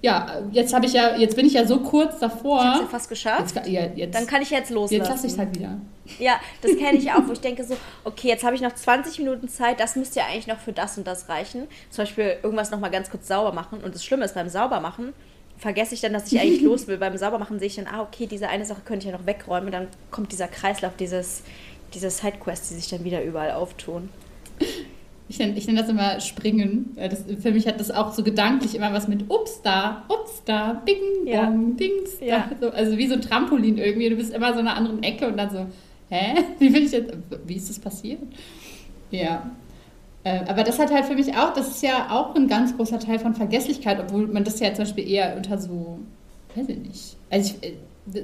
ja, jetzt habe ich ja, jetzt bin ich ja so kurz davor. Ich habe ja fast geschafft. Jetzt, ja, jetzt, Dann kann ich jetzt loslassen. Jetzt lasse ich es halt wieder. Ja, das kenne ich auch, wo ich (laughs) denke so, okay, jetzt habe ich noch 20 Minuten Zeit, das müsste ja eigentlich noch für das und das reichen. Zum Beispiel irgendwas nochmal ganz kurz sauber machen. Und das Schlimme ist, beim Saubermachen vergesse ich dann, dass ich eigentlich (laughs) los will. Beim Saubermachen sehe ich dann, ah, okay, diese eine Sache könnte ich ja noch wegräumen. Und dann kommt dieser Kreislauf, dieses, diese Sidequests, die sich dann wieder überall auftun. (laughs) Ich nenne, ich nenne das immer Springen. Das, für mich hat das auch so gedanklich immer was mit Ups da, Ups da, Bing, ja. Bong, Dings. Ja. So, also wie so ein Trampolin irgendwie. Du bist immer so in einer anderen Ecke und dann so, hä? (laughs) Wie bin ich jetzt, wie ist das passiert? Ja. Äh, aber das hat halt für mich auch, das ist ja auch ein ganz großer Teil von Vergesslichkeit, obwohl man das ja zum Beispiel eher unter so, weiß ich nicht. Also ich, äh,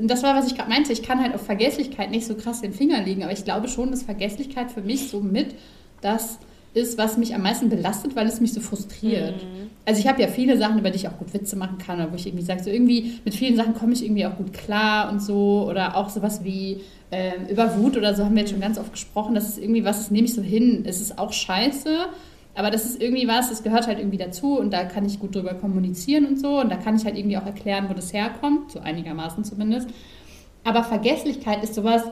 das war, was ich gerade meinte, ich kann halt auf Vergesslichkeit nicht so krass den Finger legen, aber ich glaube schon, dass Vergesslichkeit für mich so mit das ist, was mich am meisten belastet, weil es mich so frustriert. Mhm. Also ich habe ja viele Sachen, über die ich auch gut Witze machen kann, oder wo ich irgendwie sage, so irgendwie mit vielen Sachen komme ich irgendwie auch gut klar und so. Oder auch sowas wie äh, über Wut oder so haben wir jetzt schon ganz oft gesprochen. Das ist irgendwie was, das nehme ich so hin. Es ist auch scheiße, aber das ist irgendwie was, das gehört halt irgendwie dazu und da kann ich gut drüber kommunizieren und so. Und da kann ich halt irgendwie auch erklären, wo das herkommt, so einigermaßen zumindest. Aber Vergesslichkeit ist sowas,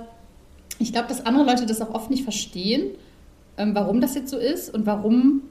ich glaube, dass andere Leute das auch oft nicht verstehen ähm, warum das jetzt so ist und warum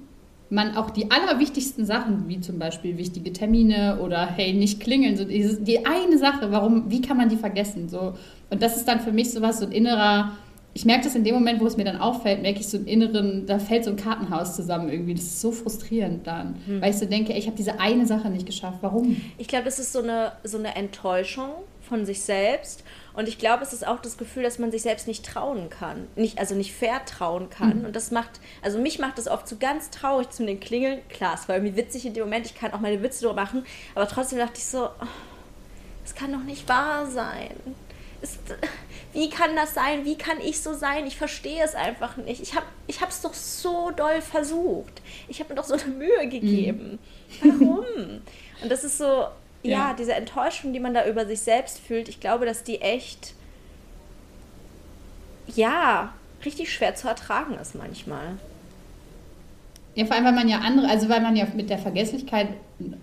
man auch die allerwichtigsten Sachen, wie zum Beispiel wichtige Termine oder hey, nicht klingeln, so dieses, die eine Sache, warum, wie kann man die vergessen? So. Und das ist dann für mich sowas, so ein innerer ich merke das in dem Moment, wo es mir dann auffällt, merke ich so im Inneren, da fällt so ein Kartenhaus zusammen irgendwie. Das ist so frustrierend dann, hm. weil ich so denke, ey, ich habe diese eine Sache nicht geschafft. Warum? Ich glaube, das ist so eine, so eine Enttäuschung von sich selbst. Und ich glaube, es ist auch das Gefühl, dass man sich selbst nicht trauen kann. Nicht, also nicht vertrauen kann. Mhm. Und das macht, also mich macht das oft so ganz traurig zu den Klingeln. Klar, es war irgendwie witzig in dem Moment, ich kann auch meine Witze drüber machen, aber trotzdem dachte ich so, oh, es kann doch nicht wahr sein. Es, wie kann das sein? Wie kann ich so sein? Ich verstehe es einfach nicht. Ich habe es doch so doll versucht. Ich habe mir doch so eine (laughs) Mühe gegeben. Mhm. Warum? Und das ist so, ja, ja, diese Enttäuschung, die man da über sich selbst fühlt, ich glaube, dass die echt, ja, richtig schwer zu ertragen ist manchmal. Ja, vor allem, weil man ja andere, also weil man ja mit der Vergesslichkeit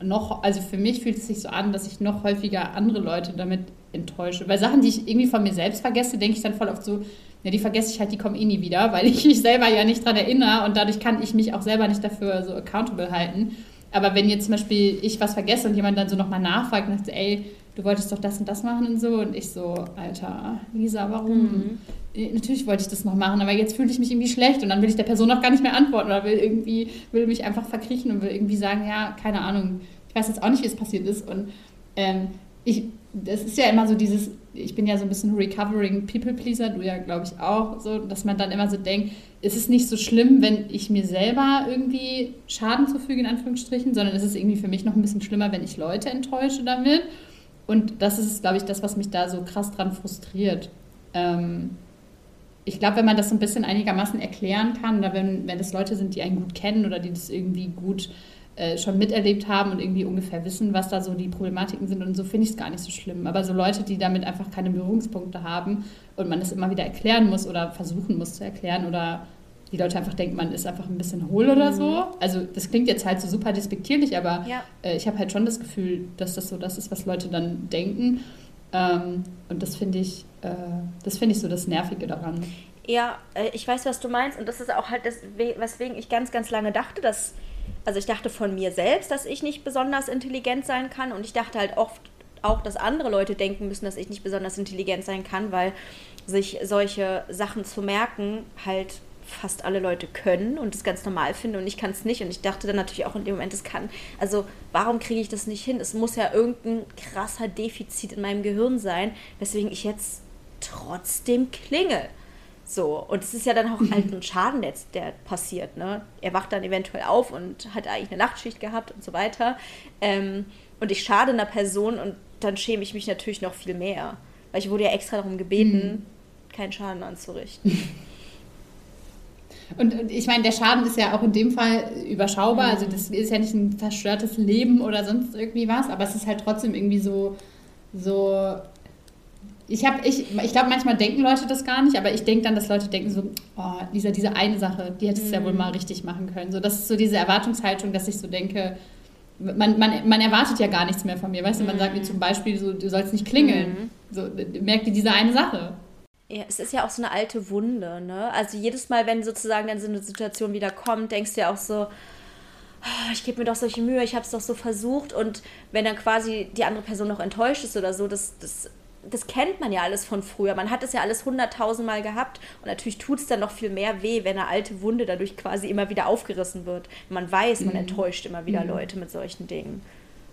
noch, also für mich fühlt es sich so an, dass ich noch häufiger andere Leute damit enttäusche. Bei Sachen, die ich irgendwie von mir selbst vergesse, denke ich dann voll oft so, ja, die vergesse ich halt, die kommen eh nie wieder, weil ich mich selber ja nicht dran erinnere und dadurch kann ich mich auch selber nicht dafür so accountable halten. Aber wenn jetzt zum Beispiel ich was vergesse und jemand dann so nochmal nachfragt und sagt, ey, du wolltest doch das und das machen und so und ich so, Alter, Lisa, warum? Mhm natürlich wollte ich das noch machen, aber jetzt fühle ich mich irgendwie schlecht und dann will ich der Person auch gar nicht mehr antworten oder will irgendwie, will mich einfach verkriechen und will irgendwie sagen, ja, keine Ahnung, ich weiß jetzt auch nicht, wie es passiert ist. Und ähm, ich, das ist ja immer so dieses, ich bin ja so ein bisschen recovering People Pleaser, du ja, glaube ich, auch, so, dass man dann immer so denkt, es ist nicht so schlimm, wenn ich mir selber irgendwie Schaden zufüge, in Anführungsstrichen, sondern es ist irgendwie für mich noch ein bisschen schlimmer, wenn ich Leute enttäusche damit. Und das ist, glaube ich, das, was mich da so krass dran frustriert. Ähm, ich glaube, wenn man das so ein bisschen einigermaßen erklären kann, oder wenn, wenn das Leute sind, die einen gut kennen oder die das irgendwie gut äh, schon miterlebt haben und irgendwie ungefähr wissen, was da so die Problematiken sind und so, finde ich es gar nicht so schlimm. Aber so Leute, die damit einfach keine Berührungspunkte haben und man das immer wieder erklären muss oder versuchen muss zu erklären oder die Leute einfach denken, man ist einfach ein bisschen hohl oder so. Mhm. Also das klingt jetzt halt so super despektierlich, aber ja. äh, ich habe halt schon das Gefühl, dass das so das ist, was Leute dann denken. Ähm, und das finde ich, äh, das finde ich so das Nervige daran. Ja, äh, ich weiß, was du meinst. Und das ist auch halt das, weswegen ich ganz, ganz lange dachte, dass, also ich dachte von mir selbst, dass ich nicht besonders intelligent sein kann. Und ich dachte halt oft auch, dass andere Leute denken müssen, dass ich nicht besonders intelligent sein kann, weil sich solche Sachen zu merken halt fast alle Leute können und das ganz normal finden und ich kann es nicht. Und ich dachte dann natürlich auch in dem Moment, es kann, also warum kriege ich das nicht hin? Es muss ja irgendein krasser Defizit in meinem Gehirn sein, weswegen ich jetzt trotzdem klingel. So, und es ist ja dann auch halt ein Schaden, der, der passiert. Ne? Er wacht dann eventuell auf und hat eigentlich eine Nachtschicht gehabt und so weiter. Ähm, und ich schade einer Person und dann schäme ich mich natürlich noch viel mehr. Weil ich wurde ja extra darum gebeten, mhm. keinen Schaden anzurichten. (laughs) Und, und ich meine, der Schaden ist ja auch in dem Fall überschaubar. Mhm. Also das ist ja nicht ein verstörtes Leben oder sonst irgendwie was, aber es ist halt trotzdem irgendwie so, so ich habe, ich, ich glaube, manchmal denken Leute das gar nicht, aber ich denke dann, dass Leute denken so, oh, Lisa, diese eine Sache, die hättest du mhm. ja wohl mhm. mal richtig machen können. So, das ist so diese Erwartungshaltung, dass ich so denke, man, man, man erwartet ja gar nichts mehr von mir. Weißt du, man sagt mir zum Beispiel so, du sollst nicht klingeln. Mhm. So, merkt dir diese eine Sache. Ja, es ist ja auch so eine alte Wunde, ne? Also jedes Mal, wenn sozusagen dann so eine Situation wieder kommt, denkst du ja auch so, oh, ich gebe mir doch solche Mühe, ich habe es doch so versucht und wenn dann quasi die andere Person noch enttäuscht ist oder so, das, das, das kennt man ja alles von früher. Man hat es ja alles hunderttausendmal gehabt und natürlich tut es dann noch viel mehr weh, wenn eine alte Wunde dadurch quasi immer wieder aufgerissen wird. Man weiß, man mhm. enttäuscht immer wieder mhm. Leute mit solchen Dingen.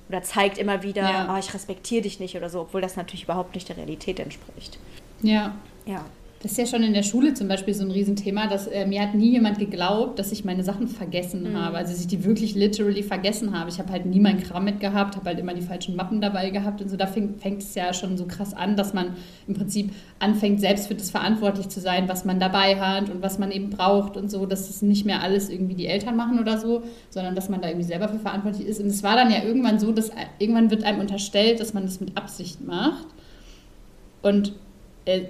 Oder zeigt immer wieder, ja. oh, ich respektiere dich nicht oder so, obwohl das natürlich überhaupt nicht der Realität entspricht. Ja. Ja. Das ist ja schon in der Schule zum Beispiel so ein Riesenthema, dass äh, mir hat nie jemand geglaubt, dass ich meine Sachen vergessen mhm. habe. Also dass ich die wirklich literally vergessen habe. Ich habe halt nie meinen Kram mitgehabt, habe halt immer die falschen Mappen dabei gehabt und so. Da fängt, fängt es ja schon so krass an, dass man im Prinzip anfängt, selbst für das verantwortlich zu sein, was man dabei hat und was man eben braucht und so, dass es nicht mehr alles irgendwie die Eltern machen oder so, sondern dass man da irgendwie selber für verantwortlich ist. Und es war dann ja irgendwann so, dass irgendwann wird einem unterstellt, dass man das mit Absicht macht. Und äh,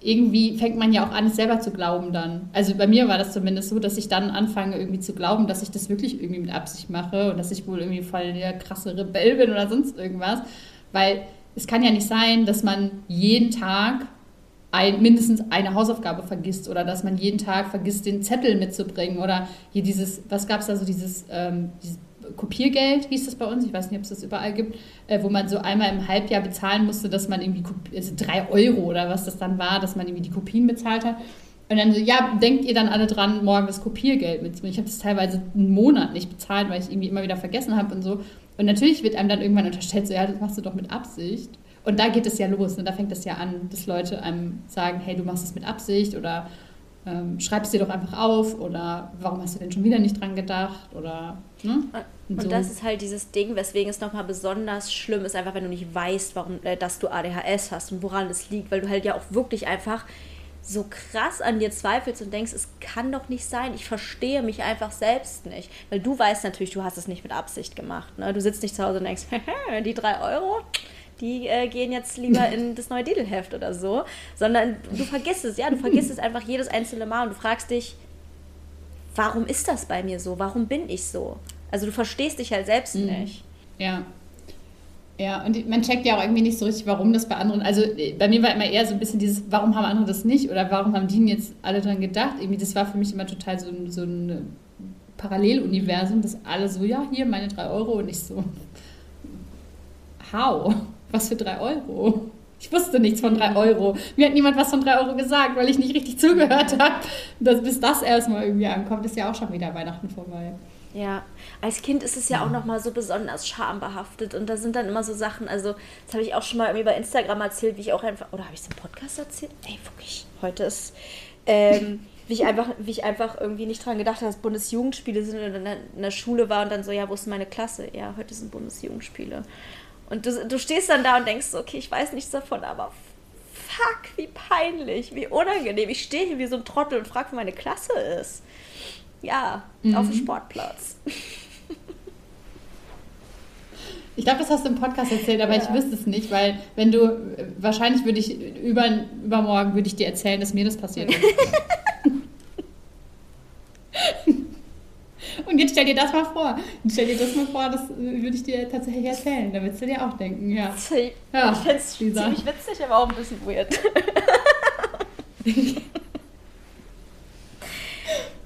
irgendwie fängt man ja auch an, es selber zu glauben dann. Also bei mir war das zumindest so, dass ich dann anfange irgendwie zu glauben, dass ich das wirklich irgendwie mit Absicht mache und dass ich wohl irgendwie voll der krasse Rebell bin oder sonst irgendwas. Weil es kann ja nicht sein, dass man jeden Tag ein, mindestens eine Hausaufgabe vergisst oder dass man jeden Tag vergisst, den Zettel mitzubringen oder hier dieses, was gab es da so, dieses, ähm, dieses Kopiergeld hieß das bei uns, ich weiß nicht, ob es das überall gibt, äh, wo man so einmal im Halbjahr bezahlen musste, dass man irgendwie, also drei Euro oder was das dann war, dass man irgendwie die Kopien bezahlt hat. Und dann so, ja, denkt ihr dann alle dran, morgen das Kopiergeld mitzunehmen? Ich habe das teilweise einen Monat nicht bezahlt, weil ich irgendwie immer wieder vergessen habe und so. Und natürlich wird einem dann irgendwann unterstellt, so, ja, das machst du doch mit Absicht. Und da geht es ja los, ne? da fängt es ja an, dass Leute einem sagen, hey, du machst es mit Absicht oder ähm, schreib es dir doch einfach auf oder warum hast du denn schon wieder nicht dran gedacht oder ne? und, und so. das ist halt dieses Ding, weswegen es nochmal besonders schlimm ist, einfach wenn du nicht weißt, warum, äh, dass du ADHS hast und woran es liegt, weil du halt ja auch wirklich einfach so krass an dir zweifelst und denkst, es kann doch nicht sein, ich verstehe mich einfach selbst nicht. Weil du weißt natürlich, du hast es nicht mit Absicht gemacht. Ne? Du sitzt nicht zu Hause und denkst, (laughs) die drei Euro, die äh, gehen jetzt lieber (laughs) in das neue Didelheft oder so. Sondern du vergisst es, ja, du vergisst es einfach jedes einzelne Mal und du fragst dich, warum ist das bei mir so? Warum bin ich so? Also du verstehst dich halt selbst mhm. nicht. Ja, ja, und man checkt ja auch irgendwie nicht so richtig, warum das bei anderen. Also bei mir war immer eher so ein bisschen dieses, warum haben andere das nicht oder warum haben die jetzt alle dran gedacht? Irgendwie, das war für mich immer total so, so ein Paralleluniversum, dass alle so, ja, hier meine drei Euro und ich so, (laughs) how? Was für drei Euro? Ich wusste nichts von drei Euro. Mir hat niemand was von drei Euro gesagt, weil ich nicht richtig zugehört habe. bis das erstmal irgendwie ankommt, ist ja auch schon wieder Weihnachten vorbei. Ja, als Kind ist es ja auch nochmal so besonders schambehaftet und da sind dann immer so Sachen, also das habe ich auch schon mal irgendwie bei Instagram erzählt, wie ich auch einfach, oder habe ich es im Podcast erzählt? Ey, wirklich, heute ist, ähm, wie ich einfach, wie ich einfach irgendwie nicht dran gedacht habe, dass Bundesjugendspiele sind und dann in der Schule war und dann so, ja, wo ist meine Klasse? Ja, heute sind Bundesjugendspiele. Und du, du stehst dann da und denkst, okay, ich weiß nichts davon, aber fuck, wie peinlich, wie unangenehm. Ich stehe hier wie so ein Trottel und frage, wo meine Klasse ist. Ja, mhm. auf dem Sportplatz. Ich glaube, das hast du im Podcast erzählt, aber ja. ich wüsste es nicht, weil wenn du, wahrscheinlich würde ich, über, übermorgen würde ich dir erzählen, dass mir das passiert ist. (laughs) (laughs) Und jetzt stell dir das mal vor. Und stell dir das mal vor, das würde ich dir tatsächlich erzählen. Da würdest du dir auch denken, ja. ja ich finde es ziemlich witzig, aber auch ein bisschen weird. (laughs)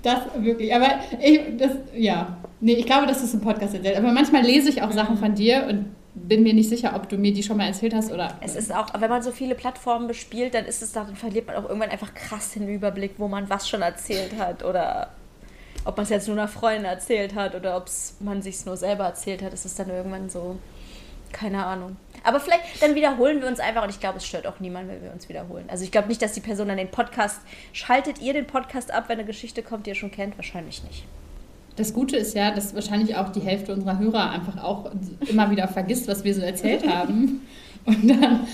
Das wirklich, aber ich, das, ja. Nee, ich glaube, dass du es im Podcast erzählt. Aber manchmal lese ich auch Sachen von dir und bin mir nicht sicher, ob du mir die schon mal erzählt hast oder. Es ist auch, wenn man so viele Plattformen bespielt, dann ist es dann verliert man auch irgendwann einfach krass den Überblick, wo man was schon erzählt hat oder ob man es jetzt nur einer Freundin erzählt hat oder ob man sich nur selber erzählt hat. Es ist dann irgendwann so, keine Ahnung. Aber vielleicht, dann wiederholen wir uns einfach und ich glaube, es stört auch niemand, wenn wir uns wiederholen. Also ich glaube nicht, dass die Person dann den Podcast, schaltet ihr den Podcast ab, wenn eine Geschichte kommt, die ihr schon kennt? Wahrscheinlich nicht. Das Gute ist ja, dass wahrscheinlich auch die Hälfte unserer Hörer einfach auch immer wieder vergisst, was wir so erzählt (laughs) haben. Und dann,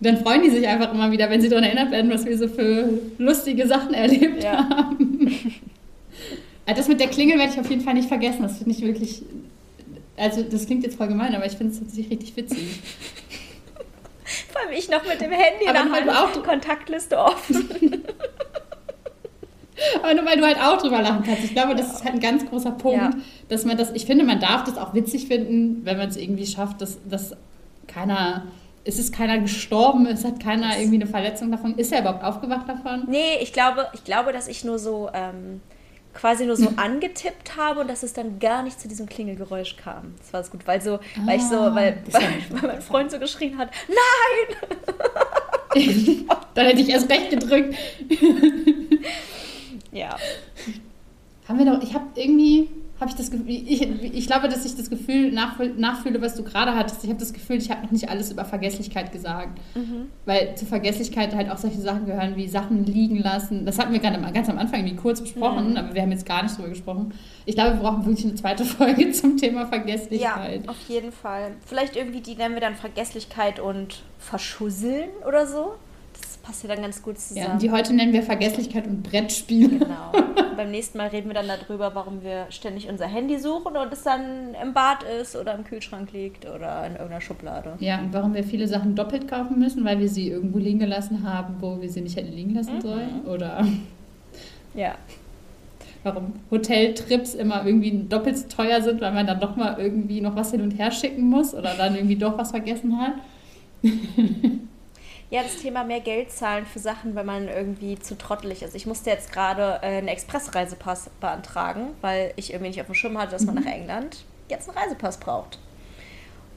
dann freuen die sich einfach immer wieder, wenn sie daran erinnert werden, was wir so für lustige Sachen erlebt ja. haben. (laughs) Das mit der Klingel werde ich auf jeden Fall nicht vergessen. Das finde ich wirklich also das klingt jetzt voll gemein, aber ich finde es tatsächlich richtig witzig. (laughs) Vor allem ich noch mit dem Handy aber nach halt auch die Kontaktliste offen. (laughs) aber nur weil du halt auch drüber lachen kannst. Ich glaube, das ist halt ein ganz großer Punkt, ja. dass man das, ich finde, man darf das auch witzig finden, wenn man es irgendwie schafft, dass, dass keiner es ist keiner gestorben, es hat keiner irgendwie eine Verletzung davon. Ist er überhaupt aufgewacht davon? Nee, ich glaube, ich glaube dass ich nur so ähm, quasi nur so angetippt habe und dass es dann gar nicht zu diesem Klingelgeräusch kam. Das war gut, weil so, ah, weil ich so, ah, weil, weil, (laughs) weil, mein Freund so geschrien hat, nein! (laughs) dann hätte ich erst recht gedrückt. ja. Haben wir doch, ich habe irgendwie, habe ich das Gefühl, ich, ich glaube, dass ich das Gefühl nachfühle, was du gerade hattest. Ich habe das Gefühl, ich habe noch nicht alles über Vergesslichkeit gesagt. Mhm. Weil zur Vergesslichkeit halt auch solche Sachen gehören, wie Sachen liegen lassen. Das hatten wir gerade ganz am Anfang irgendwie kurz besprochen, mhm. aber wir haben jetzt gar nicht drüber gesprochen. Ich glaube, wir brauchen wirklich eine zweite (laughs) Folge zum Thema Vergesslichkeit. Ja, auf jeden Fall. Vielleicht irgendwie, die nennen wir dann Vergesslichkeit und Verschusseln oder so passt ja dann ganz gut zusammen. Ja, die heute nennen wir Vergesslichkeit und Brettspiele. Genau. beim nächsten Mal reden wir dann darüber, warum wir ständig unser Handy suchen und es dann im Bad ist oder im Kühlschrank liegt oder in irgendeiner Schublade. Ja, und warum wir viele Sachen doppelt kaufen müssen, weil wir sie irgendwo liegen gelassen haben, wo wir sie nicht hätten liegen lassen mhm. sollen. Oder ja. Warum Hoteltrips immer irgendwie doppelt teuer sind, weil man dann doch mal irgendwie noch was hin und her schicken muss oder dann irgendwie doch was vergessen hat. (laughs) Ja, das Thema mehr Geld zahlen für Sachen, wenn man irgendwie zu trottelig ist. Ich musste jetzt gerade äh, einen Expressreisepass beantragen, weil ich irgendwie nicht auf dem Schirm hatte, dass man mhm. nach England jetzt einen Reisepass braucht.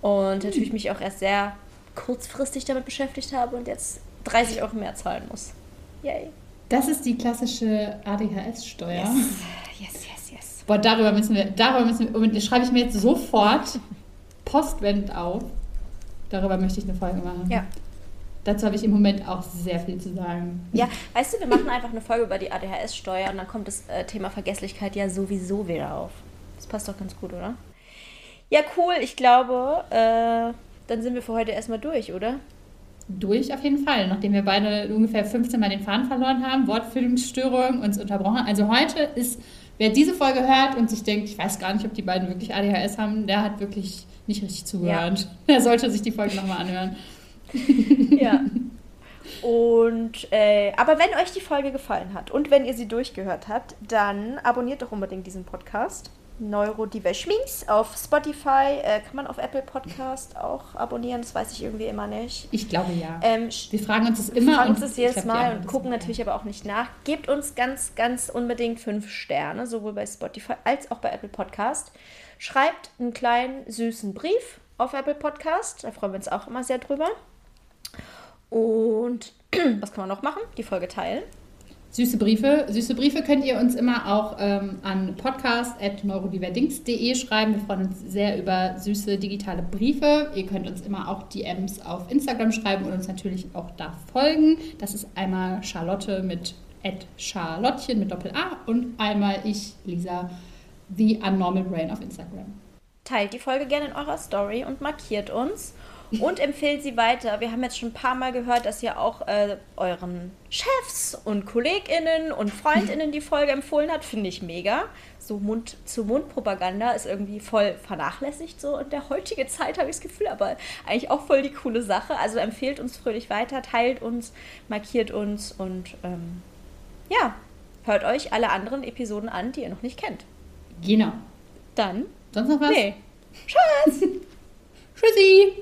Und natürlich mhm. mich auch erst sehr kurzfristig damit beschäftigt habe und jetzt 30 Euro mehr zahlen muss. Yay. Das ist die klassische ADHS-Steuer. Yes, yes, yes, yes. Boah, darüber müssen wir, darüber müssen wir, und schreibe ich mir jetzt sofort postwendend auf. Darüber möchte ich eine Folge machen. Ja. Dazu habe ich im Moment auch sehr viel zu sagen. Ja, weißt du, wir machen einfach eine Folge über die ADHS-Steuer und dann kommt das äh, Thema Vergesslichkeit ja sowieso wieder auf. Das passt doch ganz gut, oder? Ja, cool. Ich glaube, äh, dann sind wir für heute erstmal durch, oder? Durch auf jeden Fall, nachdem wir beide ungefähr 15 Mal den Faden verloren haben, Wortfindungsstörungen uns unterbrochen. Also heute ist, wer diese Folge hört und sich denkt, ich weiß gar nicht, ob die beiden wirklich ADHS haben, der hat wirklich nicht richtig zugehört. Ja. Der sollte sich die Folge nochmal anhören. (laughs) Ja. Und, äh, aber wenn euch die Folge gefallen hat und wenn ihr sie durchgehört habt, dann abonniert doch unbedingt diesen Podcast. Neurodiverschminks auf Spotify. Äh, kann man auf Apple Podcast auch abonnieren? Das weiß ich irgendwie immer nicht. Ich glaube ja. Ähm, wir fragen uns das immer. Wir fragen uns das jedes Mal und gucken natürlich aber auch nicht nach. Gebt uns ganz, ganz unbedingt fünf Sterne, sowohl bei Spotify als auch bei Apple Podcast. Schreibt einen kleinen süßen Brief auf Apple Podcast. Da freuen wir uns auch immer sehr drüber. Und (clears throat) was kann man noch machen? Die Folge teilen. Süße Briefe. Süße Briefe könnt ihr uns immer auch ähm, an podcast.neurodiverdings.de schreiben. Wir freuen uns sehr über süße digitale Briefe. Ihr könnt uns immer auch DMs auf Instagram schreiben und uns natürlich auch da folgen. Das ist einmal Charlotte mit Charlottchen mit Doppel-A und einmal ich, Lisa, The Unnormal Brain auf Instagram. Teilt die Folge gerne in eurer Story und markiert uns und empfehlt sie weiter. Wir haben jetzt schon ein paar Mal gehört, dass ihr auch äh, euren Chefs und KollegInnen und FreundInnen die Folge empfohlen habt. Finde ich mega. So Mund-zu-Mund-Propaganda ist irgendwie voll vernachlässigt so in der heutigen Zeit, habe ich das Gefühl, aber eigentlich auch voll die coole Sache. Also empfehlt uns fröhlich weiter, teilt uns, markiert uns und ähm, ja, hört euch alle anderen Episoden an, die ihr noch nicht kennt. Genau. Dann. Sonst noch was? Nee. Tschüss. (laughs) Tschüssi.